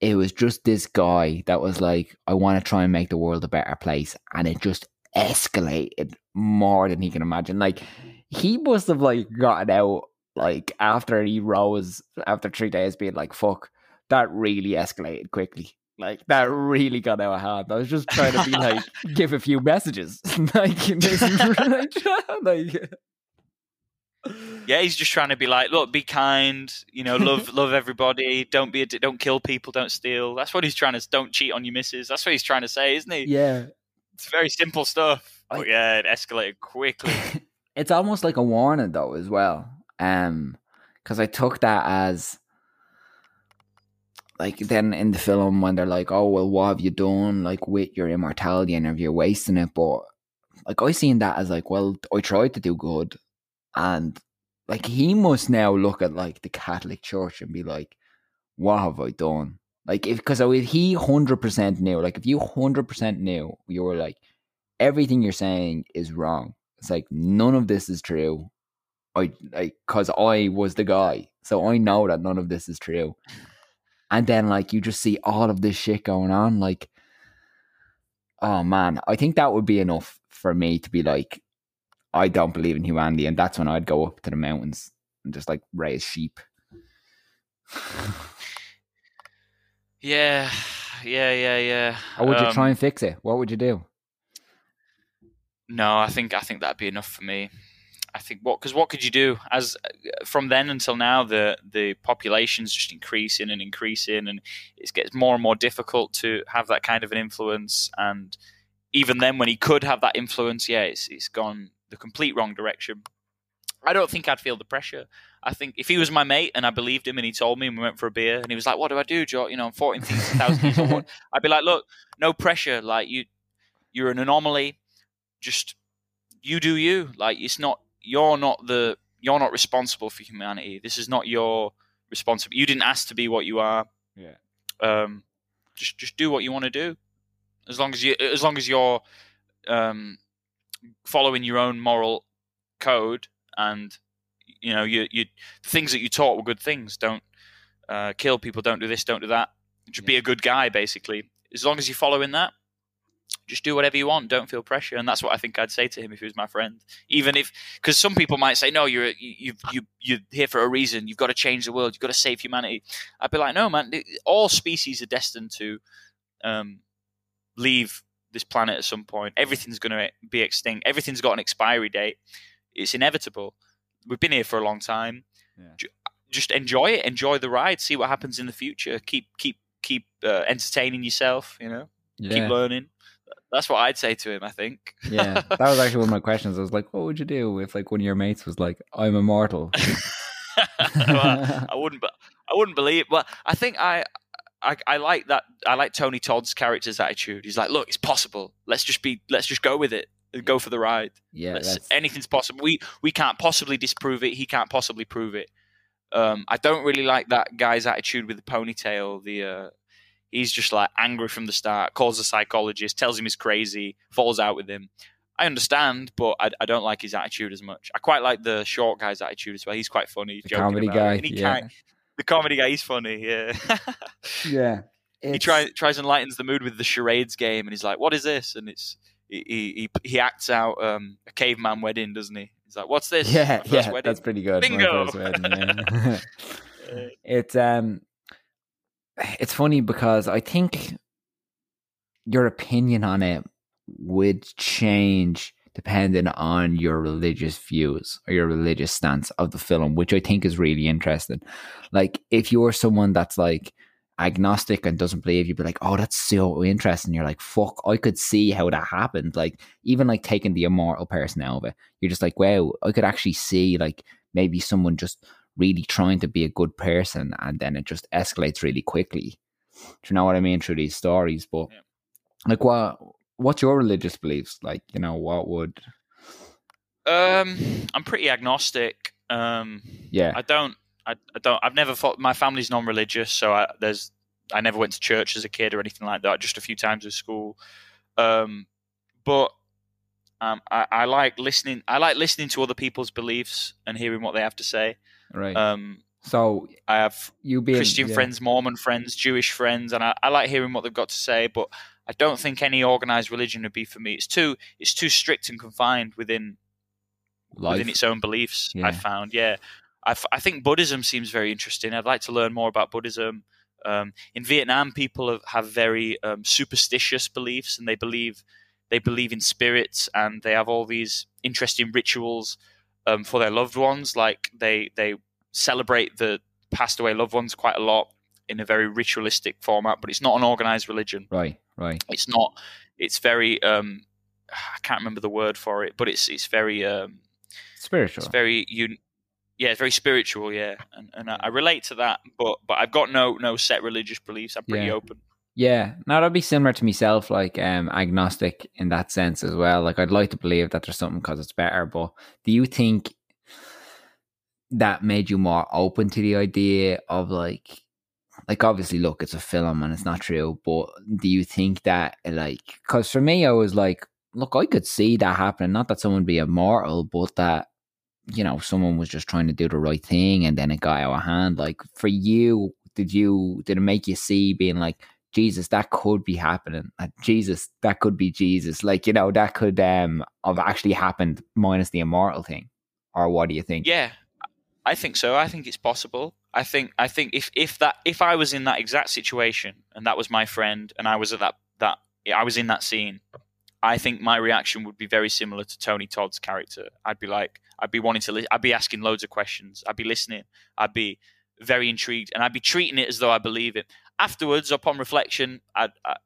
it was just this guy that was like, I want to try and make the world a better place, and it just escalated more than he can imagine. Like he must have like gotten out like after he rose after three days being like, fuck, that really escalated quickly. Like that really got out of hand. I was just trying to be like, give a few messages, like, like, yeah, he's just trying to be like, look, be kind, you know, love, love everybody. Don't be, a, don't kill people, don't steal. That's what he's trying to. Don't cheat on your missus. That's what he's trying to say, isn't he? Yeah, it's very simple stuff. But yeah, it escalated quickly. it's almost like a warning though, as well. Um, because I took that as like then in the film when they're like, "Oh well, what have you done like with your immortality and if you're wasting it?" But like I seen that as like, well, I tried to do good, and like he must now look at like the Catholic Church and be like, "What have I done?" Like if because if he hundred percent knew, like if you hundred percent knew, you were like, everything you're saying is wrong. It's like none of this is true. I like because I was the guy, so I know that none of this is true and then like you just see all of this shit going on like oh man. I think that would be enough for me to be like i don't believe in humanity. And that's when i'd go up to the mountains and just like raise sheep. Yeah. Yeah yeah yeah. Or would um, you try um, and fix it? What would you do? No i think i think that'd be enough for me I think what because what could you do as uh, from then until now the the population's just increasing and increasing and it gets more and more difficult to have that kind of an influence and even then when he could have that influence yeah it's it's gone the complete wrong direction. I don't think I'd feel the pressure. I think if he was my mate and I believed him and he told me and we went for a beer and he was like, "What do I do, Joe? You know, I'm 14,000 years old." I'd be like, "Look, no pressure. Like you, you're an anomaly. Just you do you. Like it's not you're not the you're not responsible for humanity. This is not your responsibility. You didn't ask to be what you are. Yeah. Um, just just do what you want to do, as long as you as long as you're um, following your own moral code and you know, you you things that you taught were good things. Don't uh, kill people. Don't do this. Don't do that. Just be a good guy, basically. As long as you're following that, just do whatever you want. Don't feel pressure, and that's what I think I'd say to him if he was my friend. Even if, because some people might say, "No, you're you you you're here for a reason. You've got to change the world. You've got to save humanity." I'd be like, "No, man. All species are destined to um, leave this planet at some point. Everything's going to be extinct. Everything's got an expiry date. It's inevitable. We've been here for a long time. Yeah. Just enjoy it. Enjoy the ride. See what happens in the future. Keep keep keep uh, entertaining yourself. You know, Yeah. keep learning. That's what I'd say to him. I think. yeah, that was actually one of my questions. I was like, "What would you do if like one of your mates was like, I'm immortal?" Well, I wouldn't. But I wouldn't believe. Well, I think I, I, I like that. I like Tony Todd's character's attitude. He's like, look, it's possible. Let's just be. Let's just go with it. and Go for the ride. yeah, Let's- anything's possible. We we can't possibly disprove it. He can't possibly prove it. Um, I don't really like that guy's attitude with the ponytail. The uh, he's just like angry from the start. Calls a psychologist, tells him he's crazy, falls out with him. I understand, but I, I don't like his attitude as much. I quite like the short guy's attitude as well. He's quite funny. the joking comedy it. guy. And he Yeah, can't- the comedy guy, he's funny. Yeah. yeah. he It's- tries tries and lightens the mood with the charades game, and he's like, "What is this?" And it's he he he acts out um, a caveman wedding, doesn't he? He's like, "What's this?" Yeah, first yeah, wedding." that's pretty good. Bingo! wedding, yeah. It's um, it's funny because I think your opinion on it would change depending on your religious views or your religious stance of the film, which I think is really interesting. Like, if you're someone that's like agnostic and doesn't believe, you'd be like, oh, that's so interesting. You're like, fuck, I could see how that happened. Like, even like taking the immortal person out of it, you're just like, wow, I could actually see like maybe someone just really trying to be a good person and then it just escalates really quickly. Do you know what I mean? Through these stories. But Yeah. like what what's your religious beliefs? Like, you know, what would Um, I'm pretty agnostic. Um, yeah. I don't, I, I don't, I've never thought my family's non-religious, so I, there's, I never went to church as a kid or anything like that. Just a few times at school. Um, but um, I, I like listening. I like listening to other people's beliefs and hearing what they have to say. Right. Um, so I have you being Christian yeah. friends, Mormon friends, Jewish friends, and I, I like hearing what they've got to say. But I don't think any organized religion would be for me. It's too it's too strict and confined within life. within its own beliefs. Yeah. I found, yeah. I, f- I think Buddhism seems very interesting. I'd like to learn more about Buddhism. Um, in Vietnam, people have, have very um, superstitious beliefs, and they believe they believe in spirits, and they have all these interesting rituals um, for their loved ones. Like they they celebrate the passed away loved ones quite a lot in a very ritualistic format, but it's not an organized religion. Right, right. It's not. It's very. Um, I can't remember the word for it, but it's it's very. Um, Spiritual. it's very un- yeah, it's very spiritual, yeah, and, and I, I relate to that. But but I've got no no set religious beliefs. I'm pretty Yeah. open. Yeah, now that'd be similar to myself, like um, agnostic in that sense as well. Like I'd like to believe that there's something because it's better, but do you think that made you more open to the idea of like, like obviously, look, it's a film and it's not true, but do you think that like, because for me, I was like, look, I could see that happening. Not that someone would be immortal, but that you know someone was just trying to do the right thing and then it got out of hand. Like for you, did you did it make you see being like? Jesus, that could be happening. Jesus, that could be Jesus. Like, you know, that could um have actually happened minus the immortal thing. Or what do you think? Yeah, I think so. I think it's possible. I think I think if if that if I was in that exact situation and that was my friend and I was at that that I was in that scene, I think my reaction would be very similar to Tony Todd's character. I'd be like, I'd be wanting to, li- I'd be asking loads of questions. I'd be listening. I'd be very intrigued, and I'd be treating it as though I believe it. Afterwards, upon reflection, I'd, I,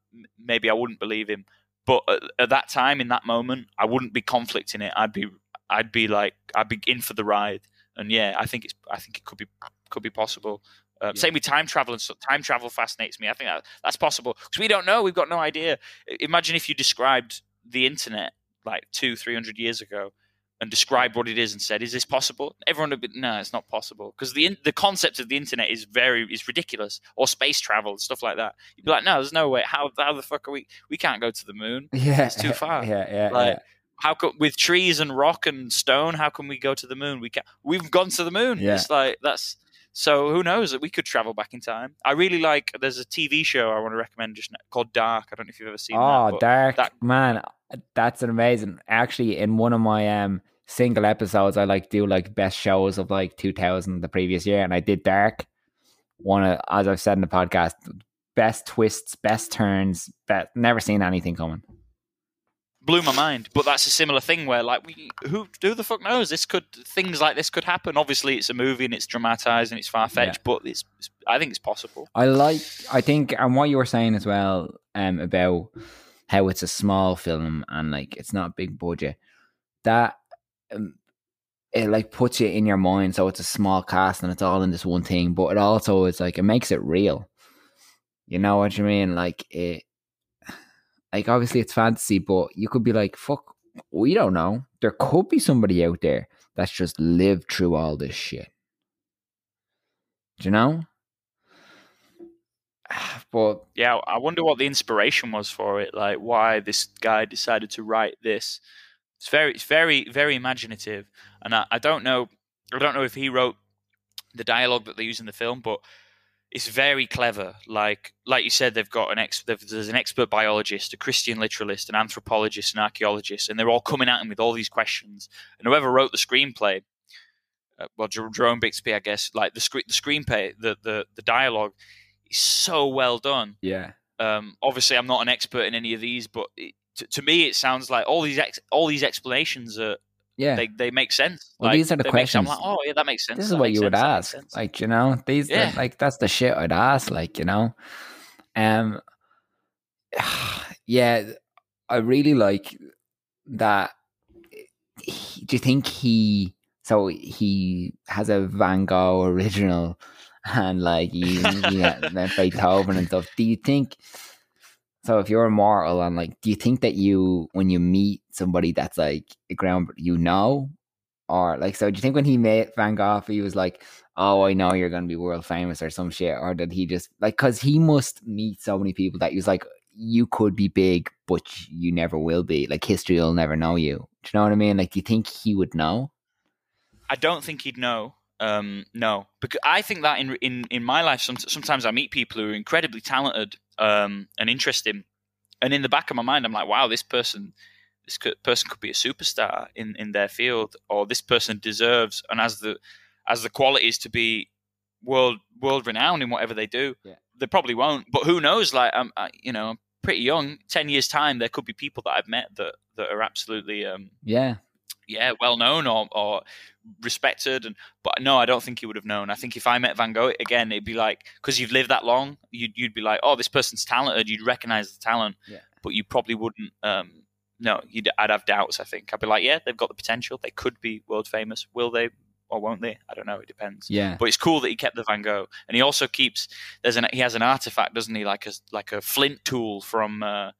maybe I wouldn't believe him, but at, at that time, in that moment, I wouldn't be conflicting it. I'd be, I'd be like, I'd be in for the ride. And yeah, I think it's, I think it could be, could be possible. Uh, Yeah. Same with time travel and stuff. Time travel fascinates me. I think that, that's possible because we don't know. We've got no idea. Imagine if you described the internet like two, three hundred years ago and described what it is and said, "Is this possible?" Everyone would be, "No, it's not possible," because the in- the concept of the internet is very is ridiculous, or space travel and stuff like that. You'd be like, "No, there's no way. How how the fuck are we? We can't go to the moon. Yeah. It's too far. Yeah, yeah. Like, yeah. how come with trees and rock and stone? How can we go to the moon? We can. We've gone to the moon. Yeah. It's like that's. So who knows that we could travel back in time? I really like. There's a TV show I want to recommend just now, called Dark. I don't know if you've ever seen Oh, that. Ah, dark that- man, that's an amazing. Actually, in one of my um single episodes, I like do like best shows of like 2000 the previous year, and I did Dark. One of, as I've said in the podcast, best twists, best turns, best, never seen anything coming. blew my mind. But that's a similar thing where, like, we, who who the fuck knows? This could things like this could happen. Obviously, it's a movie and it's dramatized and it's far fetched, but it's, it's I think it's possible. I like, I think, and what you were saying as well um, about how it's a small film and like it's not a big budget. That um, it like puts you in your mind, so it's a small cast and it's all in this one thing. But it also is like it makes it real. You know what I mean? Like it, like obviously it's fantasy, but you could be like, "Fuck, we don't know." There could be somebody out there that's just lived through all this shit. Do you know? But Yeah, I wonder what the inspiration was for it. Like, why this guy decided to write this. It's very, it's very, very imaginative, and I, I don't know, I don't know if he wrote the dialogue that they use in the film, but it's very clever. Like, like you said, they've got an ex, there's an expert biologist, a Christian literalist, an anthropologist, an archaeologist, and they're all coming at him with all these questions. And whoever wrote the screenplay, uh, well, Jer- Jerome Bixby, I guess, like the screen, the screenplay, the the the dialogue so well done. yeah, Um, obviously, I'm not an expert in any of these, but it, to, to me, it sounds like all these ex- all these explanations are yeah. they, they make sense. Well, Like, these are the questions. sense. I'm like, oh yeah, that makes sense. this is that what you would sense, that ask like you know these Yeah. like that's the shit i'd ask like you know um yeah i really like that he- do you think he so he has a van gogh original and like he, he had beethoven and stuff. Do you think so if you're immortal and like do you think that you when you meet somebody that's like a ground you know or like so do you think when he met van gogh he was like oh i know you're gonna be world famous or some shit or did he just like because he must meet so many people that he was like you could be big but you never will be. Like history will never know you. Do you know what i mean? Like do you think he would know? I don't think he'd know. Um, no, because I think that in in in my life, some, sometimes I meet people who are incredibly talented um, and interesting, and in the back of my mind, I'm like, wow, this person, this could, person could be a superstar in in their field, or this person deserves and has the has the qualities to be world world renowned in whatever they do. Yeah. They probably won't, but who knows? Like, I'm, I, you know, I'm pretty young. Ten years time, there could be people that I've met that that are absolutely. Um, yeah yeah, well known or, or respected. And but no, I don't think he would have known. I think if I met Van Gogh again, it'd be like because you've lived that long, you'd you'd be like, oh, this person's talented. You'd recognize the talent, Yeah. but you probably wouldn't. Um, no, you'd, I'd have doubts. I think I'd be like, yeah, they've got the potential. They could be world famous. Will they or won't they? I don't know. It depends. yeah But it's cool that he kept the Van Gogh, and he also keeps. There's an he has an artifact, doesn't he? Like a like a flint tool from uh,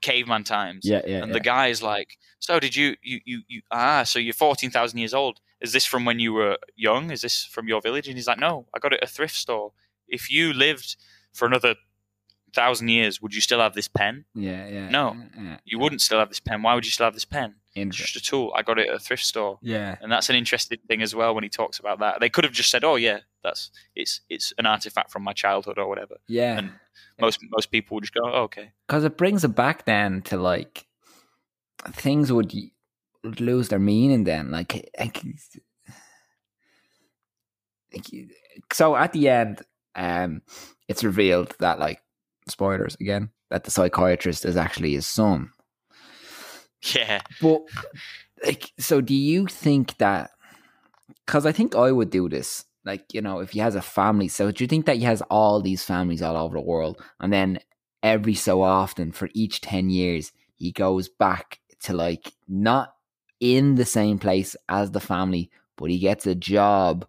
caveman times. yeah yeah, And yeah. the guy's like, "So did you you you, you ah? So you're fourteen thousand years old. Is this from when you were young? Is this from your village?" And he's like, "No, I got it at a thrift store. If you lived for another thousand years, would you still have this pen? yeah yeah No. yeah, yeah. You wouldn't still have this pen. Why would you still have this pen? It's just a tool. I got it at a thrift store." yeah And that's an interesting thing as well when he talks about that. They could have just said, "Oh yeah, that's it's it's an artifact from my childhood or whatever." yeah And most most people would just go, oh, "Okay." because it brings it back then to like things would, would lose their meaning then like, like, like, so at the end um it's revealed that like spoilers again that the psychiatrist is actually his son Yeah. but like so do you think that because i think i would do this like you know if he has a family so do you think that he has all these families all over the world and then every so often for each 10 years he goes back to like not in the same place as the family but he gets a job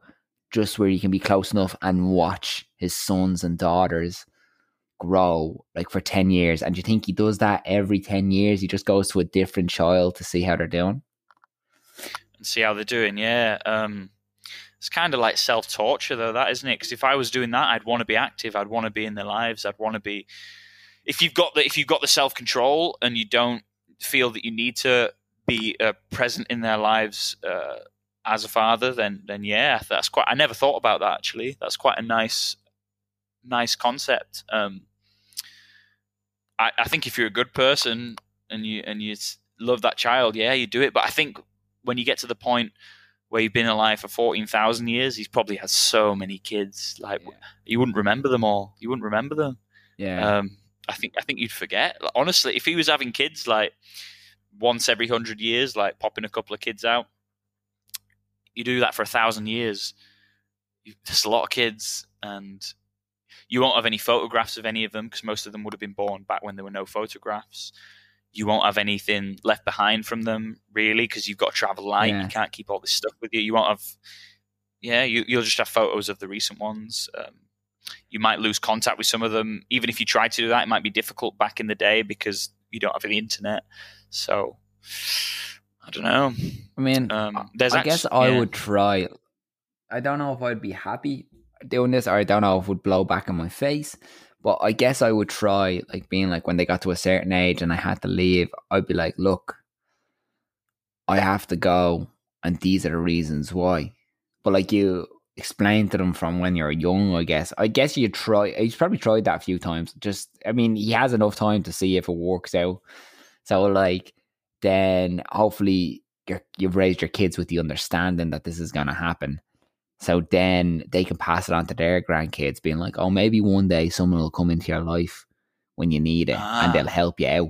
just where he can be close enough and watch his sons and daughters grow like for 10 years and do you think he does that every 10 years he just goes to a different child to see how they're doing and see how they're doing. Yeah, um, it's kind of like self torture though, that isn't it? Because if I was doing that, I'd want to be active. I'd want to be in their lives. I'd want to be. If you've got the if you've got the self control and you don't feel that you need to be uh, present in their lives uh, as a father, then then yeah, that's quite. I never thought about that actually. That's quite a nice nice concept. Um, I, I think if you're a good person and you and you love that child, yeah, you do it. But I think when you get to the point where you've been alive for fourteen thousand years, he's probably had so many kids. Like Yeah. you wouldn't remember them all. You wouldn't remember them. Yeah. Um, I think I think you'd forget. Like, honestly, if he was having kids like once every hundred years, like popping a couple of kids out, you do that for a thousand years. You, there's a lot of kids, and you won't have any photographs of any of them because most of them would have been born back when there were no photographs. You won't have anything left behind from them really because you've got to travel light. Yeah. You can't keep all this stuff with you. You won't have, yeah, you, you'll just have photos of the recent ones. Um, you might lose contact with some of them. Even if you try to do that, it might be difficult back in the day because you don't have the internet. So I don't know. I mean, Um, there's I guess I yeah. would try. I don't know if I'd be happy doing this, or I don't know if it would blow back in my face. But I guess I would try, like being like when they got to a certain age and I had to leave. I'd be like, look, I have to go, and these are the reasons why. But like you explain to them from when you're young, I guess. I guess you try. He's probably tried that a few times. Just, I mean, he has enough time to see if it works out. So like, then hopefully you're, you've raised your kids with the understanding that this is going to happen. So then they can pass it on to their grandkids, being like, oh, maybe one day someone will come into your life when you need it Ah. and they'll help you out.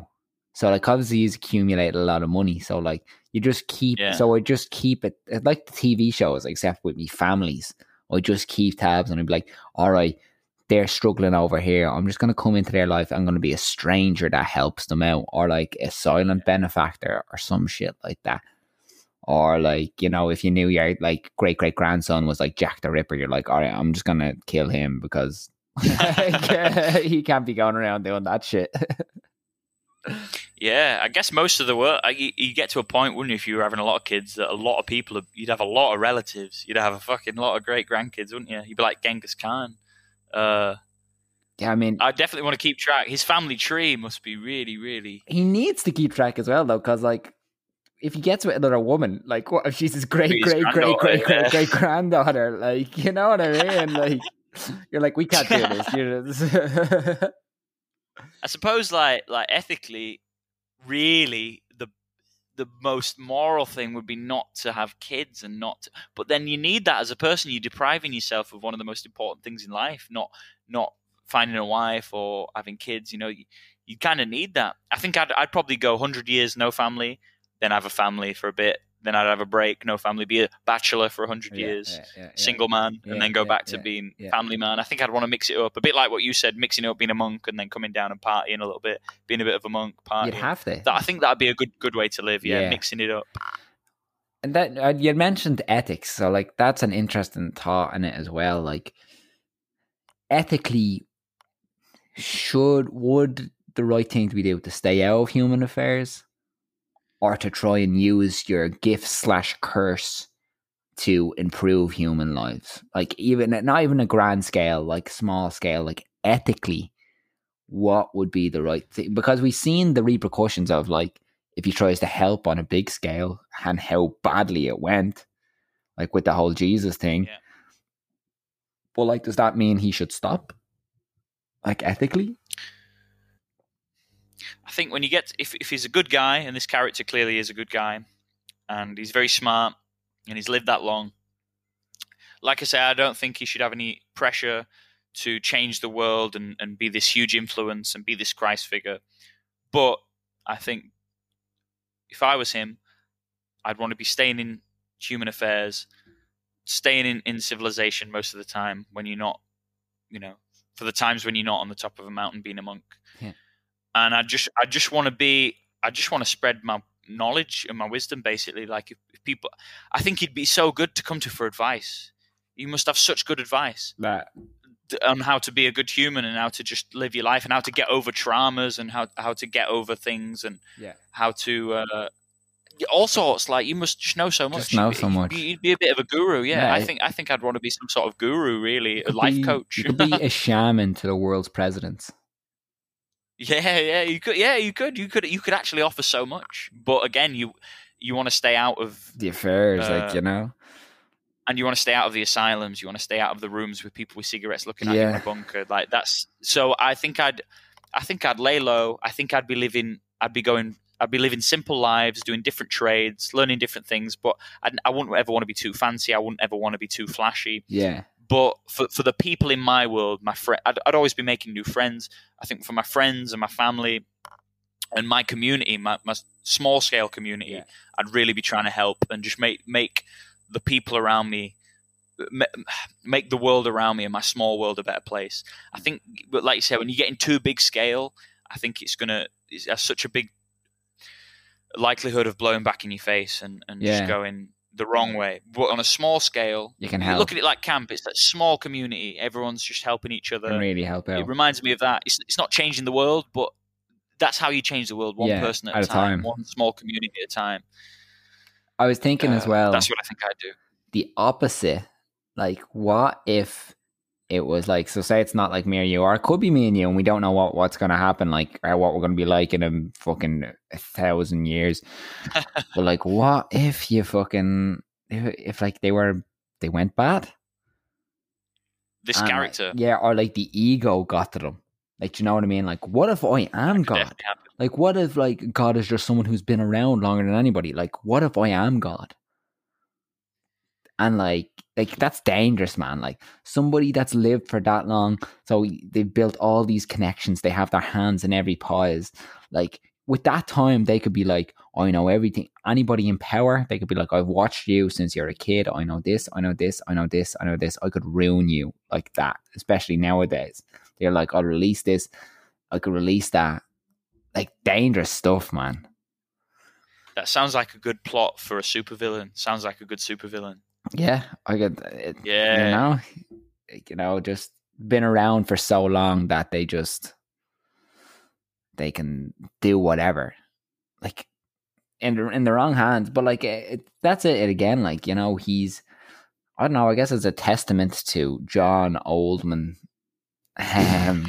So, like, obviously, he's accumulated a lot of money. So, like, you just keep, Yeah. so I just keep it like the TV shows, except with me families. I just keep tabs and I'd be like, all right, they're struggling over here. I'm just going to come into their life. I'm going to be a stranger that helps them out, or like a silent benefactor, or some shit like that. Or like, you know, if you knew your like great great grandson was like Jack the Ripper, you're like, all right, I'm just gonna kill him because he can't be going around doing that shit. Yeah, I guess most of the work, you, you get to a point, wouldn't you, if you were having a lot of kids, that a lot of people, you'd have a lot of relatives. You'd have a fucking lot of great grandkids, wouldn't you? You'd be like Genghis Khan. Uh, yeah, I mean, I definitely want to keep track. His family tree must be really, really. he needs to keep track as well, though, because like, if he gets with another woman, like, what if she's his great great great great great great granddaughter? Like, you know what I mean? Like, you're like, we can't do this. You're just I suppose, like, like ethically, really, the the most moral thing would be not to have kids and not. To, but then you need that as a person. You're depriving yourself of one of the most important things in life. Not not finding a wife or having kids. You know, you, you kind of need that. I think I'd I'd probably go hundred years no family, then have a family for a bit, then I'd have a break, no family, be a bachelor for hundred Yeah, years yeah, yeah, single man and then go back to being family man. I think I'd want to mix it up a bit like what you said, mixing up being a monk and then coming down and partying a little bit, being a bit of a monk partying. You'd have that, I think that'd be a good good way to live. Yeah, Yeah. mixing it up. and that uh, you mentioned ethics so like that's an interesting thought in it as well like ethically should would the right thing to be do to stay out of human affairs or to try and use your gift slash curse to improve human lives like even not even a grand scale like small scale like ethically what would be the right thing because we've seen the repercussions of like if he tries to help on a big scale and how badly it went, like with the whole Jesus thing. Yeah. But like, does that mean he should stop? Like ethically? I think when you get if if he's a good guy and this character clearly is a good guy and he's very smart and he's lived that long. Like I say, I don't think he should have any pressure to change the world and, and be this huge influence and be this Christ figure. But I think if I was him, I'd want to be staying in human affairs, staying in, in civilization most of the time when you're not, you know, for the times when you're not on the top of a mountain being a monk. Yeah. And I just I just want to be I just want to spread my knowledge and my wisdom basically. Like if, if people I think he'd be so good to come to for advice. You must have such good advice That on how to be a good human and how to just live your life and how to get over traumas and how how to get over things and yeah. how to uh, all sorts. Like you must just know so much. Just know You'd be- so much. You'd be a bit of a guru. Yeah, Yeah, I think I think I'd want to be some sort of guru, really, a life be- coach. You could be a shaman to the world's presidents. Yeah, yeah, you could. Yeah, you could. You could. You could actually offer so much. But again, you you want to stay out of The affairs, Uh, like you know. and you want to stay out of the asylums. You want to stay out of the rooms with people with cigarettes looking at you in Yeah. a bunker. Like that's so. I think I'd, I think I'd lay low. I think I'd be living. I'd be going. I'd be living simple lives, doing different trades, learning different things. But I'd, I wouldn't ever want to be too fancy. I wouldn't ever want to be too flashy. Yeah, But for for the people in my world, my friend, I'd, I'd always be making new friends. I think for my friends and my family and my community, my, my small scale community, Yeah. I'd really be trying to help and just make make the people around me make the world around me and my small world a better place. I mm. think, but like you said, when you get in too big scale, I think it's gonna it's has such a big likelihood of blowing back in your face and, and Yeah. just going the wrong way. But on a small scale, you can you help look at it like camp. It's that small community. Everyone's just helping each other. really help out. It reminds me of that. It's, it's not changing the world, but that's how you change the world. One Yeah, person at, at a time, time. one small community at a time. I was thinking as Uh, well. That's what I think I do. the opposite. Like, what if it was like, so say it's not like me or you, or it could be me and you, and we don't know what, what's going to happen, like, or what we're going to be like in a fucking a thousand years. but, like, what if you fucking, if, if like they were, they went bad? This And, character. yeah, or like the ego got to them. Like, you know what I mean? Like, what if I am God? Like, what if like God is just someone who's been around longer than anybody? Like, what if I am God? And like, like that's dangerous, man. Like somebody that's lived for that long, so they've built all these connections. They have their hands in every pies. Like with that time, they could be like, I know everything. Anybody in power, they could be like, I've watched you since you're a kid. I know this. I know this. I know this. I know this. I could ruin you like that. Especially nowadays, they're like, I'll release this. I could release that like dangerous stuff, man. That sounds like a good plot for a supervillain. Sounds like a good supervillain. Yeah, I get it. Yeah. You know, you know, just been around for so long that they just they can do whatever, like in the, in the wrong hands. But like eh, it, that's it, again. Like you know, he's I don't know. I guess it's a testament to John Oldman. Um,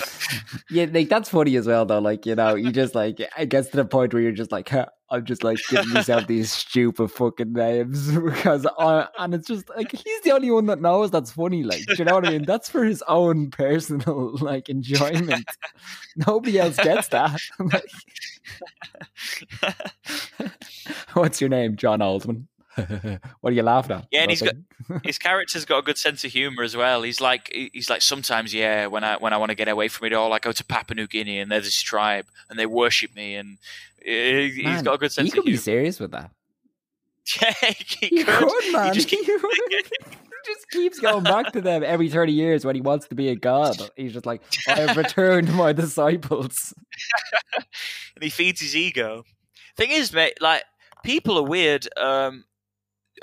yeah, like that's funny as well, though. Like you know, you just like it gets to the point where you're just like, huh, I'm just like giving myself these stupid fucking names because I, and it's just like he's the only one that knows that's funny. Like, do you know what I mean? That's for his own personal like enjoyment. Nobody else gets that. like, what's your name, John Oldman? what are you laughing at? Yeah, and he's got-? His character's got a good sense of humor as well. He's like he's like sometimes yeah when I when I want to get away from it all I go to Papua New Guinea and there's this tribe and they worship me and he- he's Man, got a good sense He could be humor. serious with that. Yeah, he He could. could, man. just He, keep- just keeps going back to them every 30 years when he wants to be a god. He's just like, I have returned my disciples. and he feeds his ego. Thing is, mate, like people are weird. Um,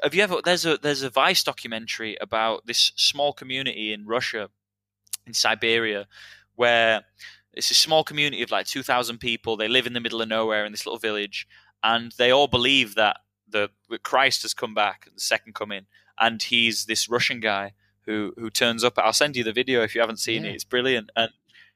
have you ever? There's a there's a Vice documentary about this small community in Russia, in Siberia, where it's a small community of like two thousand people. They live in the middle of nowhere in this little village, and they all believe that the that Christ has come back, the second coming, and he's this Russian guy who who turns up. I'll send you the video if you haven't seen Yeah. it. It's brilliant, and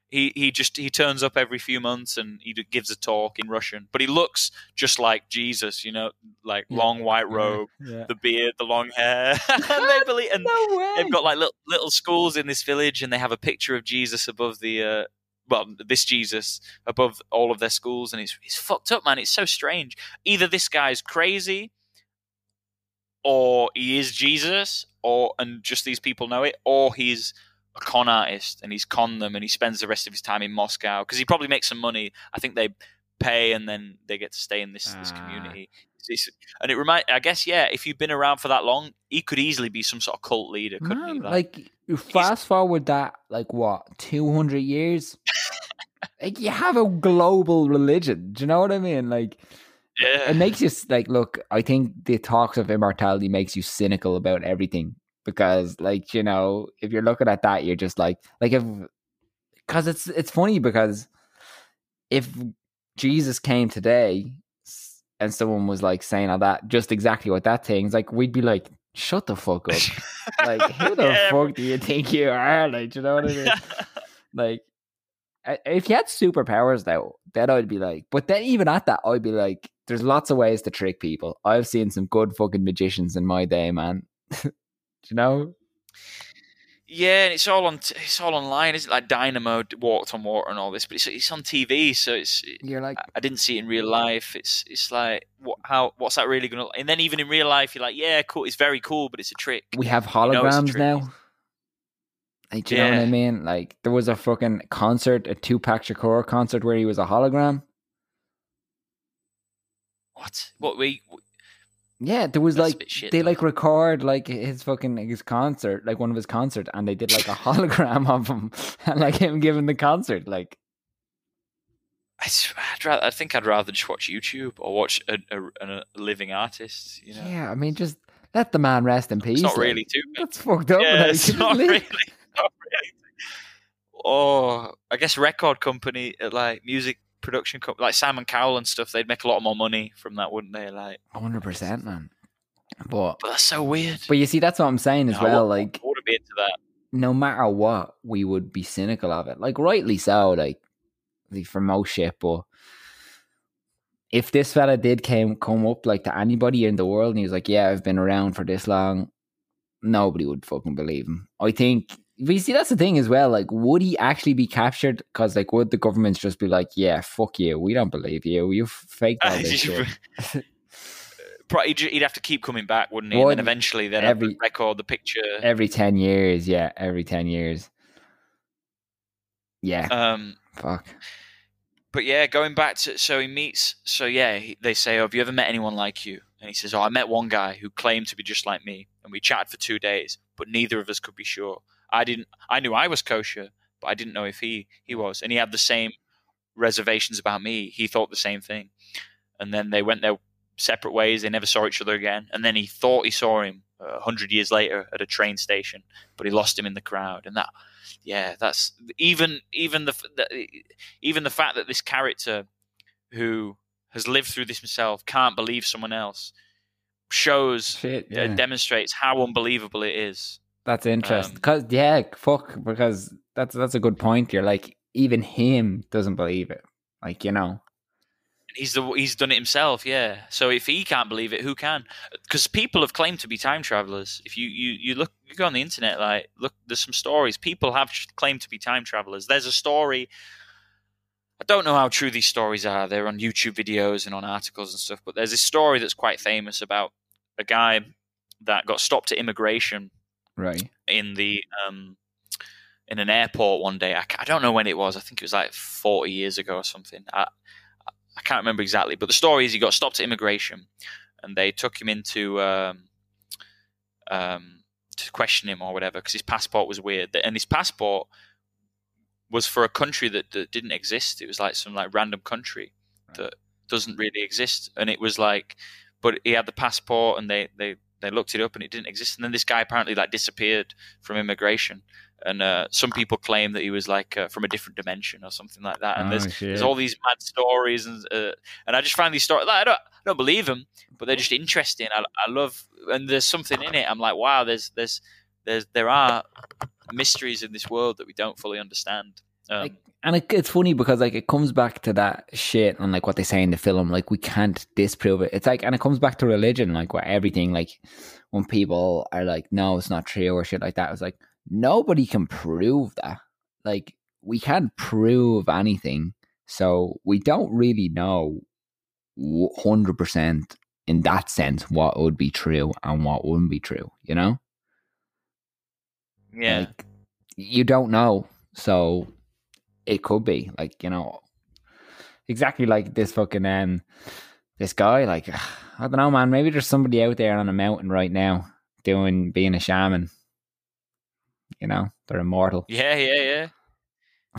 he he just he turns up every few months and he gives a talk in Russian, but he looks just like Jesus, you know, like Yeah. long white robe, Yeah. the beard, the long hair, and they believe and No way. they've got like little little schools in this village, and they have a picture of Jesus above the. Uh, well, this Jesus above all of their schools, and it's it's fucked up, man. It's so strange. Either this guy's crazy, or he is Jesus, or and just these people know it, or he's a con artist and he's conned them, and he spends the rest of his time in Moscow because he probably makes some money. I think they pay, and then they get to stay in this this Ah. community. It's- and it remind, I guess, yeah. If you've been around for that long, he could easily be some sort of cult leader, couldn't he? Man, like, you fast forward that, like, what, 200 years? like, you have a global religion. Do you know what I mean? Like, yeah, it makes you, like, look, I think the talks of immortality makes you cynical about everything because, like, you know, if you're looking at that, you're just like, like, if, because it's, it's funny because if Jesus came today and someone was like saying all that, just exactly what that thing's like, we'd be like, shut the fuck up. Like, who the Yeah. fuck do you think you are? Like, you know what I mean? like, if you had superpowers, though, then I'd be like, but then even at that, I'd be like, there's lots of ways to trick people. I've seen some good fucking magicians in my day, man. You know? Yeah, and it's all on t- it's all online, isn't it? Like Dynamo walked on water and all this, but it's it's on TV, so it's You're like, I- didn't see it in real life. It's it's like what how what's that really gonna? And then even in real life, you're like, yeah, cool, it's very cool, but it's a trick. we have know it's a holograms now. Like, do you know what I mean? Like, there was a fucking concert, a Tupac Shakur concert where he was a hologram. What? What we? Yeah, there was That's like shit, they though. like record like his fucking his concert, like one of his concerts, and they did like a hologram of him and like him giving the concert. Like, I'd rather, I think I'd rather just watch YouTube or watch a, a, a living artist. You know, yeah, I mean, just let the man rest in peace. it's not really too. bad. That's fucked up. yeah, like, it's not really, not really. Oh, I guess record company, uh, like music production company, like Simon Cowell and stuff, they'd make a lot more money from that, wouldn't they? Like, hundred percent, man. But but that's so weird. but you see, that's what I'm saying as No, well. Like, I wouldn't be into that. no matter what, we would be cynical of it. Like, rightly so. Like, like for most shit, but if this fella did came come up like to anybody in the world and he was like, "Yeah, I've been around for this long," nobody would fucking believe him. I think. But you see, that's the thing as well. Like, would he actually be captured? Because, like, would the governments just be like, "Yeah, fuck you, we don't believe you, you faked all this shit." Probably he'd have to keep coming back, wouldn't he? And Would then eventually have every- to record the picture. Every ten years, yeah, every ten years. Yeah, Um, fuck. but yeah, going back to so he meets. So yeah, they say, oh, "Have you ever met anyone like you?" And he says, "Oh, I met one guy who claimed to be just like me, and we chatted for two days, but neither of us could be sure. I didn't. I knew I was kosher, but I didn't know if he he was, and he had the same reservations about me. He thought the same thing, and then they went their separate ways. They never saw each other again. And then he thought he saw him a hundred years later at a train station, but he lost him in the crowd. And that, yeah, that's even even the, the even the fact that this character who has lived through this himself can't believe someone else shows Shit, uh, yeah. demonstrates how unbelievable it is. That's interesting. Um, Cause yeah, fuck. Because that's that's a good point. You're like even him doesn't believe it. Like you know, He's the he's done it himself, yeah. So if he can't believe it, who can? Because people have claimed to be time travelers. If you, you you look, you go on the internet, like look, there's some stories. People have claimed to be time travelers. There's a story. I don't know how true these stories are. They're on YouTube videos and on articles and stuff. But there's this story that's quite famous about a guy that got stopped at immigration right? in the um, in an airport one day. I, I don't know when it was. I think it was like forty years ago or something. I I can't remember exactly, but the story is he got stopped at immigration, and they took him into um, um, to question him or whatever because his passport was weird, and his passport was for a country that, that didn't exist. It was like some like random country that doesn't really exist, and it was like, but he had the passport, and they they they looked it up, and it didn't exist. And then this guy apparently like disappeared from immigration, and uh, some people claim that he was like uh, from a different dimension or something like that. And Oh, there's there's all these mad stories, and uh, and I just find these stories. Like, I don't I don't believe them, but they're just interesting. I, I love, and there's something in it. I'm like, wow, there's there's there's there are mysteries in this world that we don't fully understand. Um, Like, and it, it's funny because like it comes back to that shit and like what they say in the film. Like we can't disprove it. It's like, and it comes back to religion. Like where everything, like when people are like, no, it's not true or shit like that. It's like nobody can prove that. Like we can't prove anything, so we don't really know hundred percent in that sense what would be true and what wouldn't be true. You know? yeah, Like, you don't know. So it could be like, you know, exactly like this fucking um this guy, like I don't know, man, maybe there's somebody out there on a mountain right now doing being a shaman. You know, they're immortal. yeah, yeah, yeah.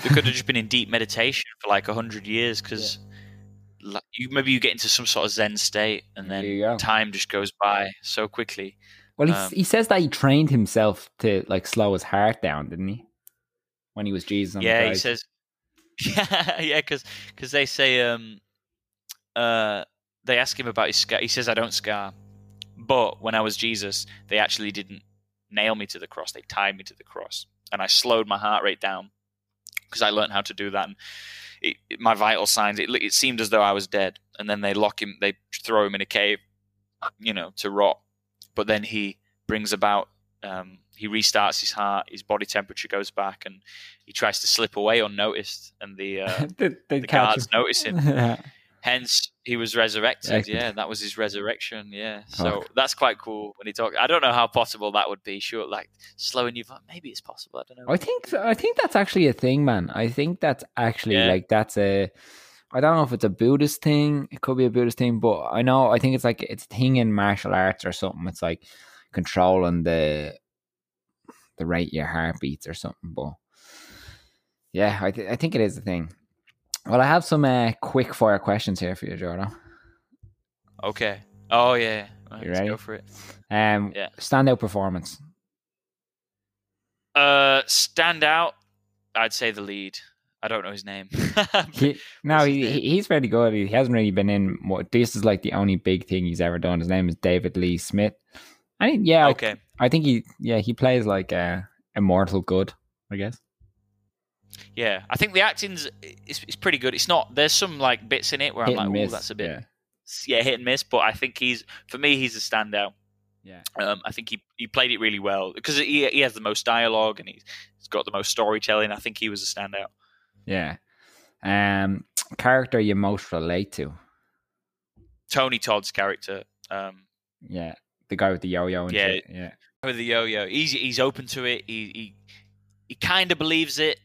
They could have just been in deep meditation for like a hundred years because. You maybe you get into some sort of Zen state, and then time just goes by so quickly. Well, he, Um, he says that he trained himself to like slow his heart down, didn't he? When he was Jesus on yeah, the he says, yeah, yeah, because because they say, um, uh, they ask him about his scar. He says, "I don't scar," but when I was Jesus, they actually didn't nail me to the cross; they tied me to the cross, and I slowed my heart rate down because I learned how to do that. And it, it- my vital signs, it, it seemed as though I was dead, and then they lock him. They throw him in a cave, you know, to rot. But then he brings about. Um, he restarts his heart. His body temperature goes back, and he tries to slip away unnoticed. And the uh, the, guards him. notice him. Hence, he was resurrected. Yeah, that was his resurrection. Yeah, so Fuck. that's quite cool when he talks. I don't know how possible that would be. Sure, like slowing you. Maybe it's possible. I don't know. I think I think that's actually a thing, man. I think that's actually Yeah. like that's a. I don't know if it's a Buddhist thing. It could be a Buddhist thing, but I know I think it's like it's a thing in martial arts or something. It's like controlling the the rate your heart beats or something. But yeah, I th- I think it is a thing. Well, I have some uh, quick fire questions here for you, Jordan. Okay. Oh yeah. Right, You let's ready? go for it. Um, Yeah. standout performance. Uh, stand out. I'd say the lead. I don't know his name. He, no, he, name? he's very good. He hasn't really been in. What this is like the only big thing he's ever done. His name is David Lee Smith. I think, yeah, okay. I, think he, yeah, he plays like uh, immortal good. I guess. Yeah, I think the acting's is, is pretty good. It's not. There's some like bits in it where Hit I'm like, oh, that's a bit. Yeah. yeah, hit and miss. But I think he's for me, he's a standout. Yeah. Um, I think he, he played it really well because he, he has the most dialogue and he's, he's got the most storytelling. I think he was a standout. Yeah. Um, character you most relate to. Tony Todd's character, um, Yeah, the guy with the yo-yo and Yeah. shit. Yeah. With the yo-yo, he's he's open to it. He he, he kind of believes it,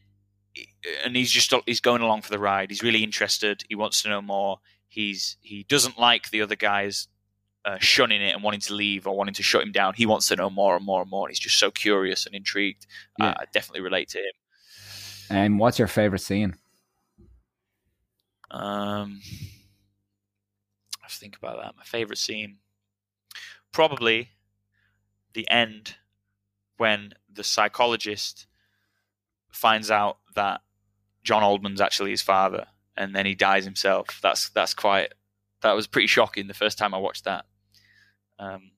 and he's just he's going along for the ride. He's really interested. He wants to know more. He's he doesn't like the other guys uh, shunning it and wanting to leave or wanting to shut him down. He wants to know more and more and more. He's just so curious and intrigued. Yeah. Uh, I definitely relate to him. And what's your favorite scene? Um, I have to think about that. My favorite scene, probably the end when the psychologist finds out that John Oldman's actually his father, and then he dies himself. That's that's quite. That was pretty shocking the first time I watched that. Um,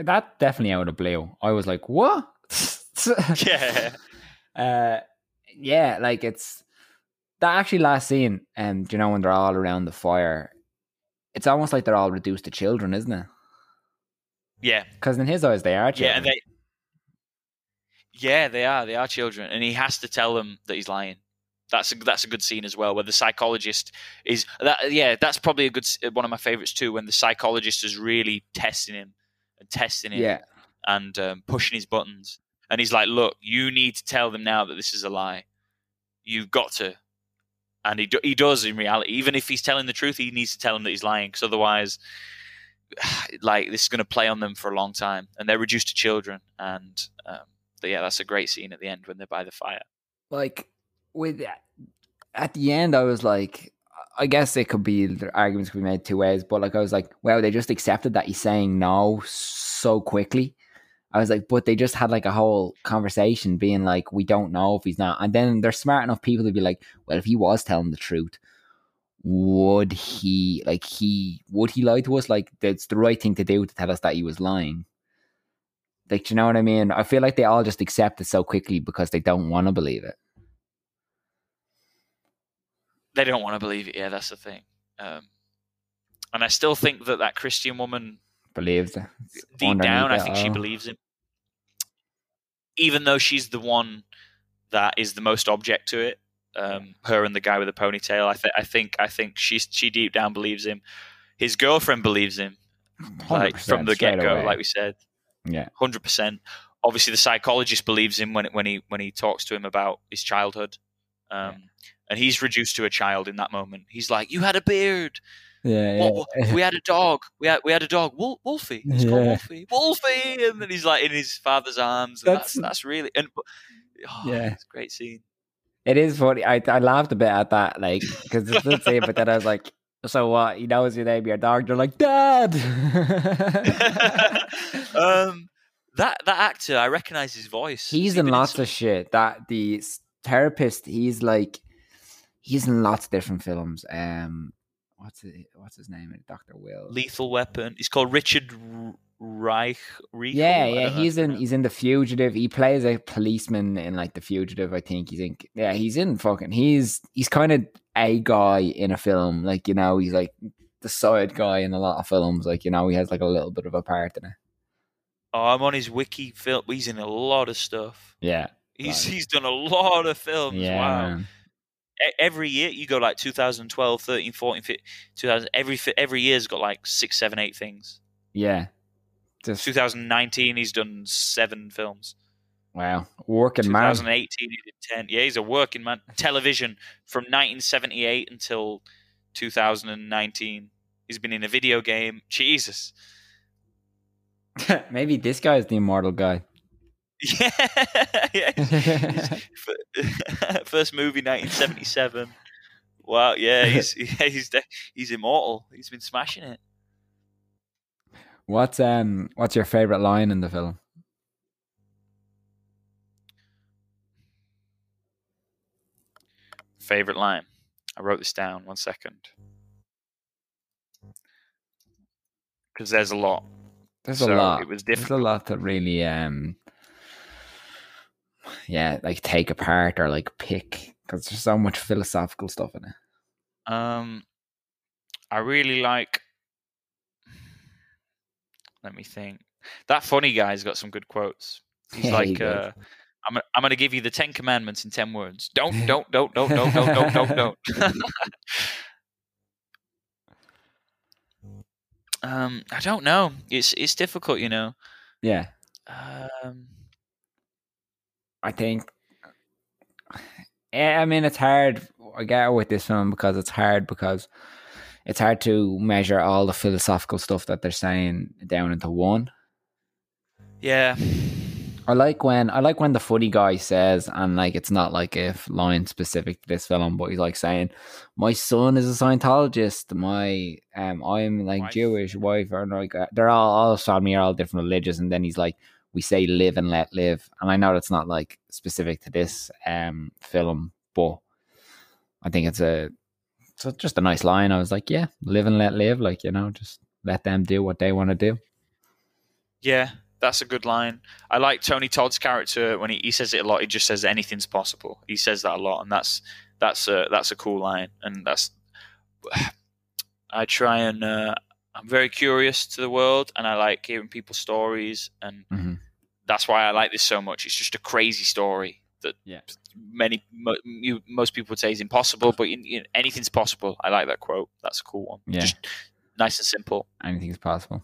That definitely out of blue. I was like, what? yeah, uh yeah like it's that actually last scene um you know when they're all around the fire it's almost like they're all reduced to children isn't it yeah, because in his eyes they are yeah, children and they. Yeah, they are. They are children, and he has to tell them that he's lying. That's a that's a good scene as well, where the psychologist is that. Yeah, that's probably a good one of my favorites too. When the psychologist is really testing him and testing him yeah and um, pushing his buttons, and he's like, "Look, you need to tell them now that this is a lie. You've got to." And he do, he does in reality. Even if he's telling the truth, he needs to tell them that he's lying, because otherwise, like this is going to play on them for a long time, and they're reduced to children. And um, but yeah, that's a great scene at the end when they're by the fire. like with at the end i was like i guess it could be arguments could be made two ways but like i was like wow they just accepted that he's saying no so quickly i was like but they just had like a whole conversation being like we don't know if he's not and then they're smart enough people to be like well if he was telling the truth would he like he would he lie to us like that's the right thing to do to tell us that he was lying like do you know what i mean i feel like they all just accept it so quickly because they don't want to believe it They don't want to believe it. Yeah, that's the thing. Um, and I still think that that Christian woman believes it. Deep down, I it think she believes him. Even though she's the one that is the most object to it, um, her and the guy with the ponytail. I, th- I think I think she's she deep down believes him. His girlfriend believes him, like from the get go, like we said, yeah, hundred percent. Obviously, the psychologist believes him when when he when he talks to him about his childhood, um, and he's reduced to a child in that moment. He's like, "You had a beard. yeah, What- what- we had a dog. We had we had a dog, Wol- Wolfie. It's called Yeah. Wolfie. Wolfie, and then he's like in his father's arms. And that's That's- that's, really and oh, Yeah. it's a great scene. It is funny. I I laughed a bit at that, like because it's the same. But then I was like, so what? He knows your name, your dog. You're like, Dad. um, that that actor, I recognize his voice. he's in lots some- of shit. That the therapist. He's like, he's in lots of different films. Um, what's it, what's his name? Doctor Will. Lethal Weapon. He's called Richard Reich. Reich Yeah, yeah, he's in he's in the fugitive. He plays a policeman in like the fugitive. I think he's in. Yeah, he's in fucking. He's he's kind of a guy in a film. Like you know, he's like the side guy in a lot of films. Like you know, he has like a little bit of a part in it. Oh, I'm on his wiki film. He's in a lot of stuff. Yeah, He's he's done a lot of films. yeah, wow. man. Every year you go like 2012, 13, 14, 15, 2000. Every every year's got like six, seven, eight things. yeah. Just 2019 he's done seven films. wow, working man. 2018 he did ten. Yeah, he's a working man. Television from 1978 until 2019. He's been in a video game. Jesus. Maybe this guy is the immortal guy. Yeah. yeah. First movie 1977. Wow, yeah, he's yeah, he's de- he's immortal. He's been smashing it. What's um what's your favorite line in the film? Favorite line. I wrote this down. One second. Because there's a lot. There's So a lot. it was difficult. There's a lot to really um yeah, like take apart or like pick because there's so much philosophical stuff in it. Um, I really like. Let me think. That funny guy's got some good quotes. He's Yeah, like, does. uh, "I'm I'm going to give you the Ten Commandments in ten words. Don't, don't, don't, don't, don't, don't, don't, don't, don't." um, I don't know. It's it's difficult, you know. Yeah, Um, I think. Yeah, I mean it's hard. I get with this film because it's hard because it's hard to measure all the philosophical stuff that they're saying down into one. yeah, I like when I like when the footy guy says, and like it's not like if line specific to this film, but he's like saying, "My son is a Scientologist. My um, I'm like Wife. Jewish wife, or like uh, they're all all family are all different religions." And then he's like, "We say live and let live." And I know that's not like specific to this um film, but I think it's a it's just a nice line. I was like, "Yeah, live and let live." Like you know, just let them do what they want to do. yeah. That's a good line. I like Tony Todd's character when he, he says it a lot. He just says anything's possible. He says that a lot, and that's that's a that's a cool line. And that's I try and uh, I'm very curious to the world, and I like hearing people's stories, and Mhm. that's why I like this so much. It's just a crazy story that Yeah. many mo- you, most people would say is impossible, but you, you, anything's possible. I like that quote. That's a cool one. Yeah. Just nice and simple. anything is possible.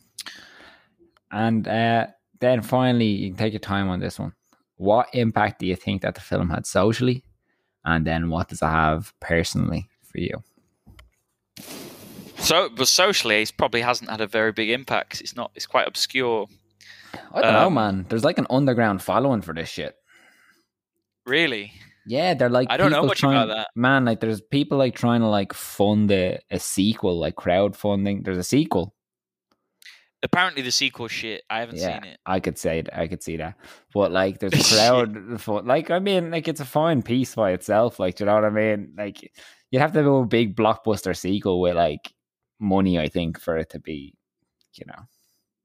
And uh, then finally, you can take your time on this one. What impact do you think that the film had socially? And then what does it have personally for you? So, but socially, it probably hasn't had a very big impact. It's not. It's quite obscure. I don't know, Um, man. There's like an underground following for this shit. Really, Yeah, they're like I don't know much trying, about that. Man, like there's people like trying to like fund a, a sequel, like crowdfunding. There's a sequel. apparently the sequel shit. I haven't Yeah, seen it. I could say it. I could see that. But like, there's a crowd. for, like, I mean, like it's a fine piece by itself. Like, do you know what I mean? Like, you'd have to do a big blockbuster sequel with like money, I think, for it to be, you know.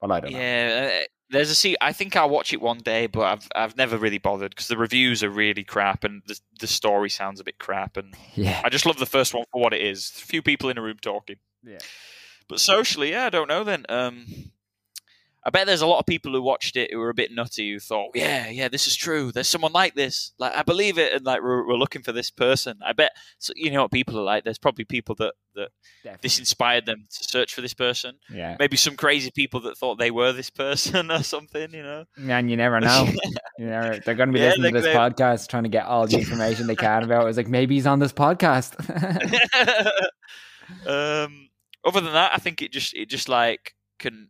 Well, I don't know. Yeah, uh, there's a se- I think I'll watch it one day, but I've I've never really bothered because the reviews are really crap and the the story sounds a bit crap, and Yeah, I just love the first one for what it is. A few people in a room talking. Yeah. But socially, yeah, I don't know. Then, um, I bet there's a lot of people who watched it who were a bit nutty who thought, yeah, yeah, this is true. There's someone like this. Like, I believe it, and like we're, we're looking for this person. I bet. So, you know what people are like. There's probably people that that this inspired them to search for this person. yeah. Maybe some crazy people that thought they were this person or something. You know. Man, you never know. You never, they're going to be Yeah, listening to this podcast, trying to get all the information they can about. it. It's like maybe he's on this podcast. um, other than that, I think it just it just like can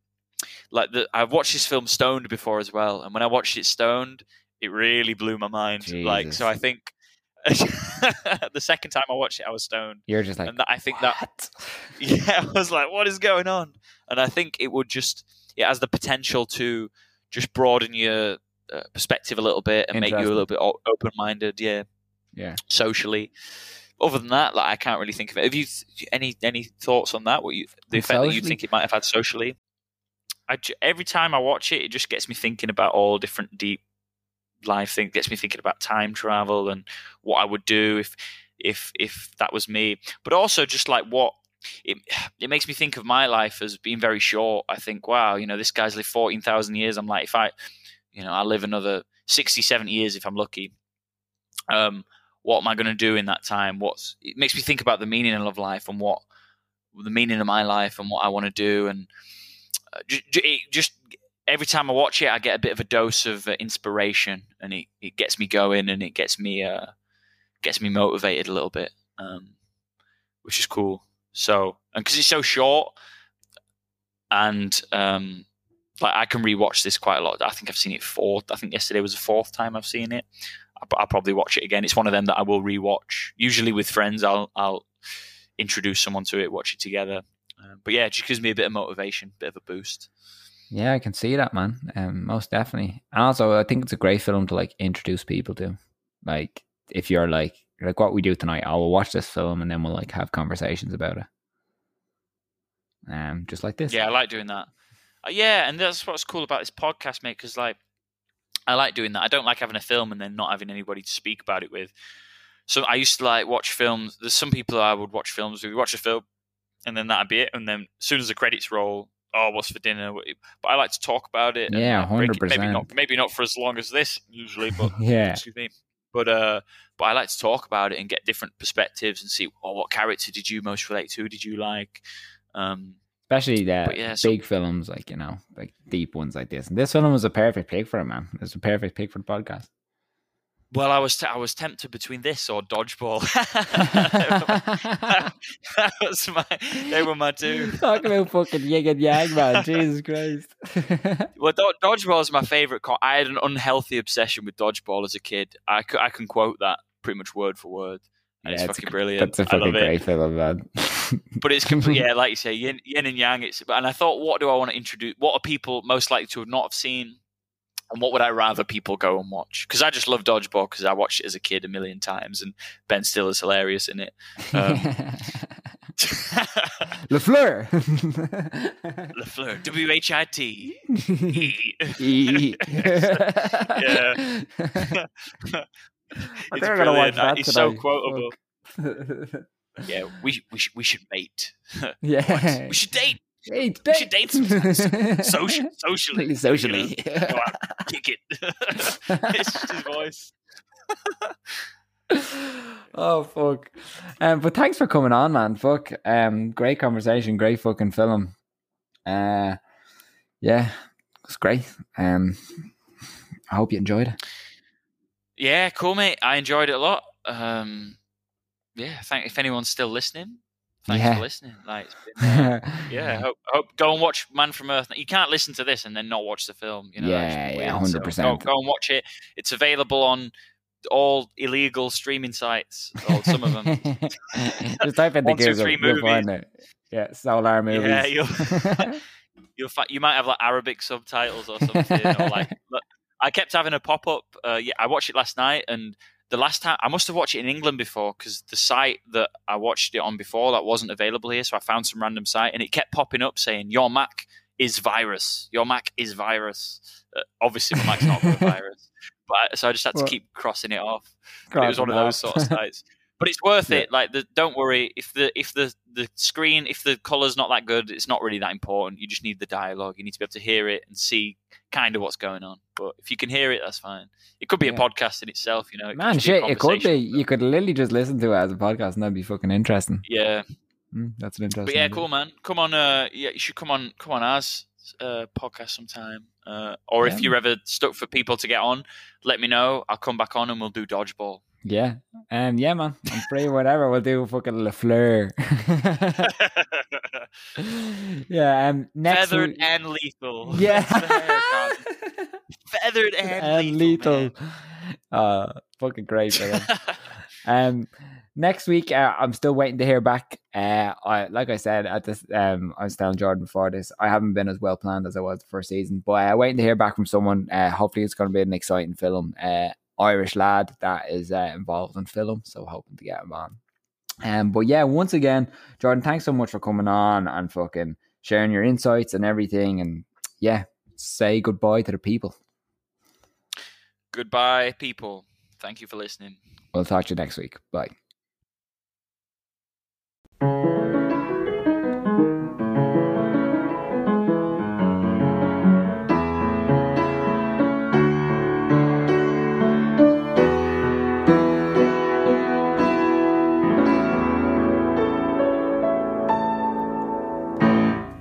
like the I've watched this film stoned before as well, and when I watched it stoned, it really blew my mind. Like so, I think the second time I watched it, I was stoned, You're just like, and that, I think that yeah, I was like, what is going on? And I think it would just it has the potential to just broaden your uh, perspective a little bit and make you a little bit open minded. Yeah yeah. socially. Other than that, like I can't really think of it. Have you any any thoughts on that? What you the effect that you think it might have had socially? I every time I watch it, it just gets me thinking about all different deep life things. Gets me thinking about time travel and what I would do if if if that was me. But also just like what it it makes me think of my life as being very short. I think, wow, you know, this guy's lived fourteen thousand years. I'm like, if I, you know, I live another 60, 70 years if I'm lucky. Um, what am I going to do in that time? What's it makes me think about the meaning of life and what the meaning of my life and what I want to do and just, every time I watch it, I get a bit of a dose of uh, inspiration, and it, it gets me going, and it gets me uh, gets me motivated a little bit, um, which is cool. So, and because it's so short, and um, like I can rewatch this quite a lot. I think I've seen it four. I think yesterday was the fourth time I've seen it. I'll probably watch it again. It's one of them that I will rewatch. Usually with friends, I'll I'll introduce someone to it, watch it together. Uh, but yeah, it just gives me a bit of motivation, a bit of a boost. Yeah, I can see that, man. Um, most definitely. And also, I think it's a great film to like introduce people to. Like, if you're like, like what we do tonight, I will watch this film and then we'll like have conversations about it. Um, just like this. Yeah, I like doing that. Uh, yeah, and that's what's cool about this podcast, mate. Because like, I like doing that. I don't like having a film and then not having anybody to speak about it with. So I used to like watch films. There's some people I would watch films. With. We watch a film, and then that'd be it. And then as soon as the credits roll, oh, what's for dinner? But I like to talk about it. Yeah, hundred percent. Maybe not, maybe not for as long as this usually, but yeah, excuse me. But uh, but I like to talk about it and get different perspectives and see, oh, what character did you most relate to? Did you like? Um, Especially the yeah, so, big films, like you know, like deep ones like this. And this film was a perfect pick for it, man. It's a perfect pick for the podcast. Well, I was t- I was tempted between this or dodgeball. that was my they were my two. Talk about fucking yin and yang, man. Jesus Christ. well, do- dodgeball is my favorite. Co- I had an unhealthy obsession with dodgeball as a kid. I, c- I can quote that pretty much word for word. And yeah, it's, it's fucking brilliant. That's a fucking great it. film, man. but it's complete, yeah, like you say, yin, yin and yang. It's and I thought, what do I want to introduce? What are people most likely to have not have seen? And what would I rather people go and watch? Because I just love Dodgeball because I watched it as a kid a million times, and Ben Stiller's hilarious in it. Um, Lafleur, Lafleur, W H I T E. Yeah. I think I'm gonna watch that He's so quotable. yeah, we we should we should mate. Yeah, we should date. Date, date. We should date sometimes. Social, socially. Socially. You know? Kick it. it's just his voice. oh fuck. Um, but thanks for coming on, man. Fuck. Um, great conversation, great fucking film. Uh yeah, it's great. Um I hope you enjoyed it. Yeah, cool mate. I enjoyed it a lot. Um yeah, thank if anyone's still listening, Thanks yeah. for listening. Like, been, uh, yeah, hope, hope, go and watch Man from Earth. You can't listen to this and then not watch the film. You know, yeah, yeah, hundred so percent. Go, go, and watch it. It's available on all illegal streaming sites. Or some of them. Just type in the Google. You'll find it. Yeah, Solar movies. Yeah, you'll, you'll find, you might have like Arabic subtitles or something. or like, I kept having a pop up. Uh, yeah, I watched it last night and the last time I must have watched it in England before because the site that I watched it on before that wasn't available here. So I found some random site and it kept popping up saying your Mac is virus. Your Mac is virus. Uh, obviously, my Mac's not a virus, but so I just had to what? keep crossing it off. it was one of those sort of sites. But it's worth yeah. it. Like, the, don't worry if the if the the screen if the color's not that good, it's not really that important. You just need the dialogue. You need to be able to hear it and see kind of what's going on. But if you can hear it, that's fine. It could be yeah. a podcast in itself, you know. It Man, shit, it could be. You could literally just listen to it as a podcast, and that'd be fucking interesting. Yeah, mm, that's an interesting. But yeah, idea. cool, man. Come on, uh, yeah, you should come on, come on, as uh, podcast sometime. Uh, or yeah. if you're ever stuck for people to get on, let me know. I'll come back on and we'll do dodgeball. Yeah. Um, yeah, man. I'm free, whatever. We'll do a fucking Lafleur. yeah. Um, next Feathered week... and lethal. Yeah. Feathered and, and lethal. lethal. Uh, fucking great, man. um, next week, uh, I'm still waiting to hear back. Uh, I, like I said at this, um, I was telling Jordan before this, I haven't been as well planned as I was the first season, but I'm uh, waiting to hear back from someone. Uh, hopefully, it's going to be an exciting film. Uh, Irish lad that is uh, involved in film, so hoping to get him on. Um, but yeah, once again, Jordan, thanks so much for coming on and fucking sharing your insights and everything. And yeah, say goodbye to the people. Goodbye, people. Thank you for listening. We'll talk to you next week. Bye.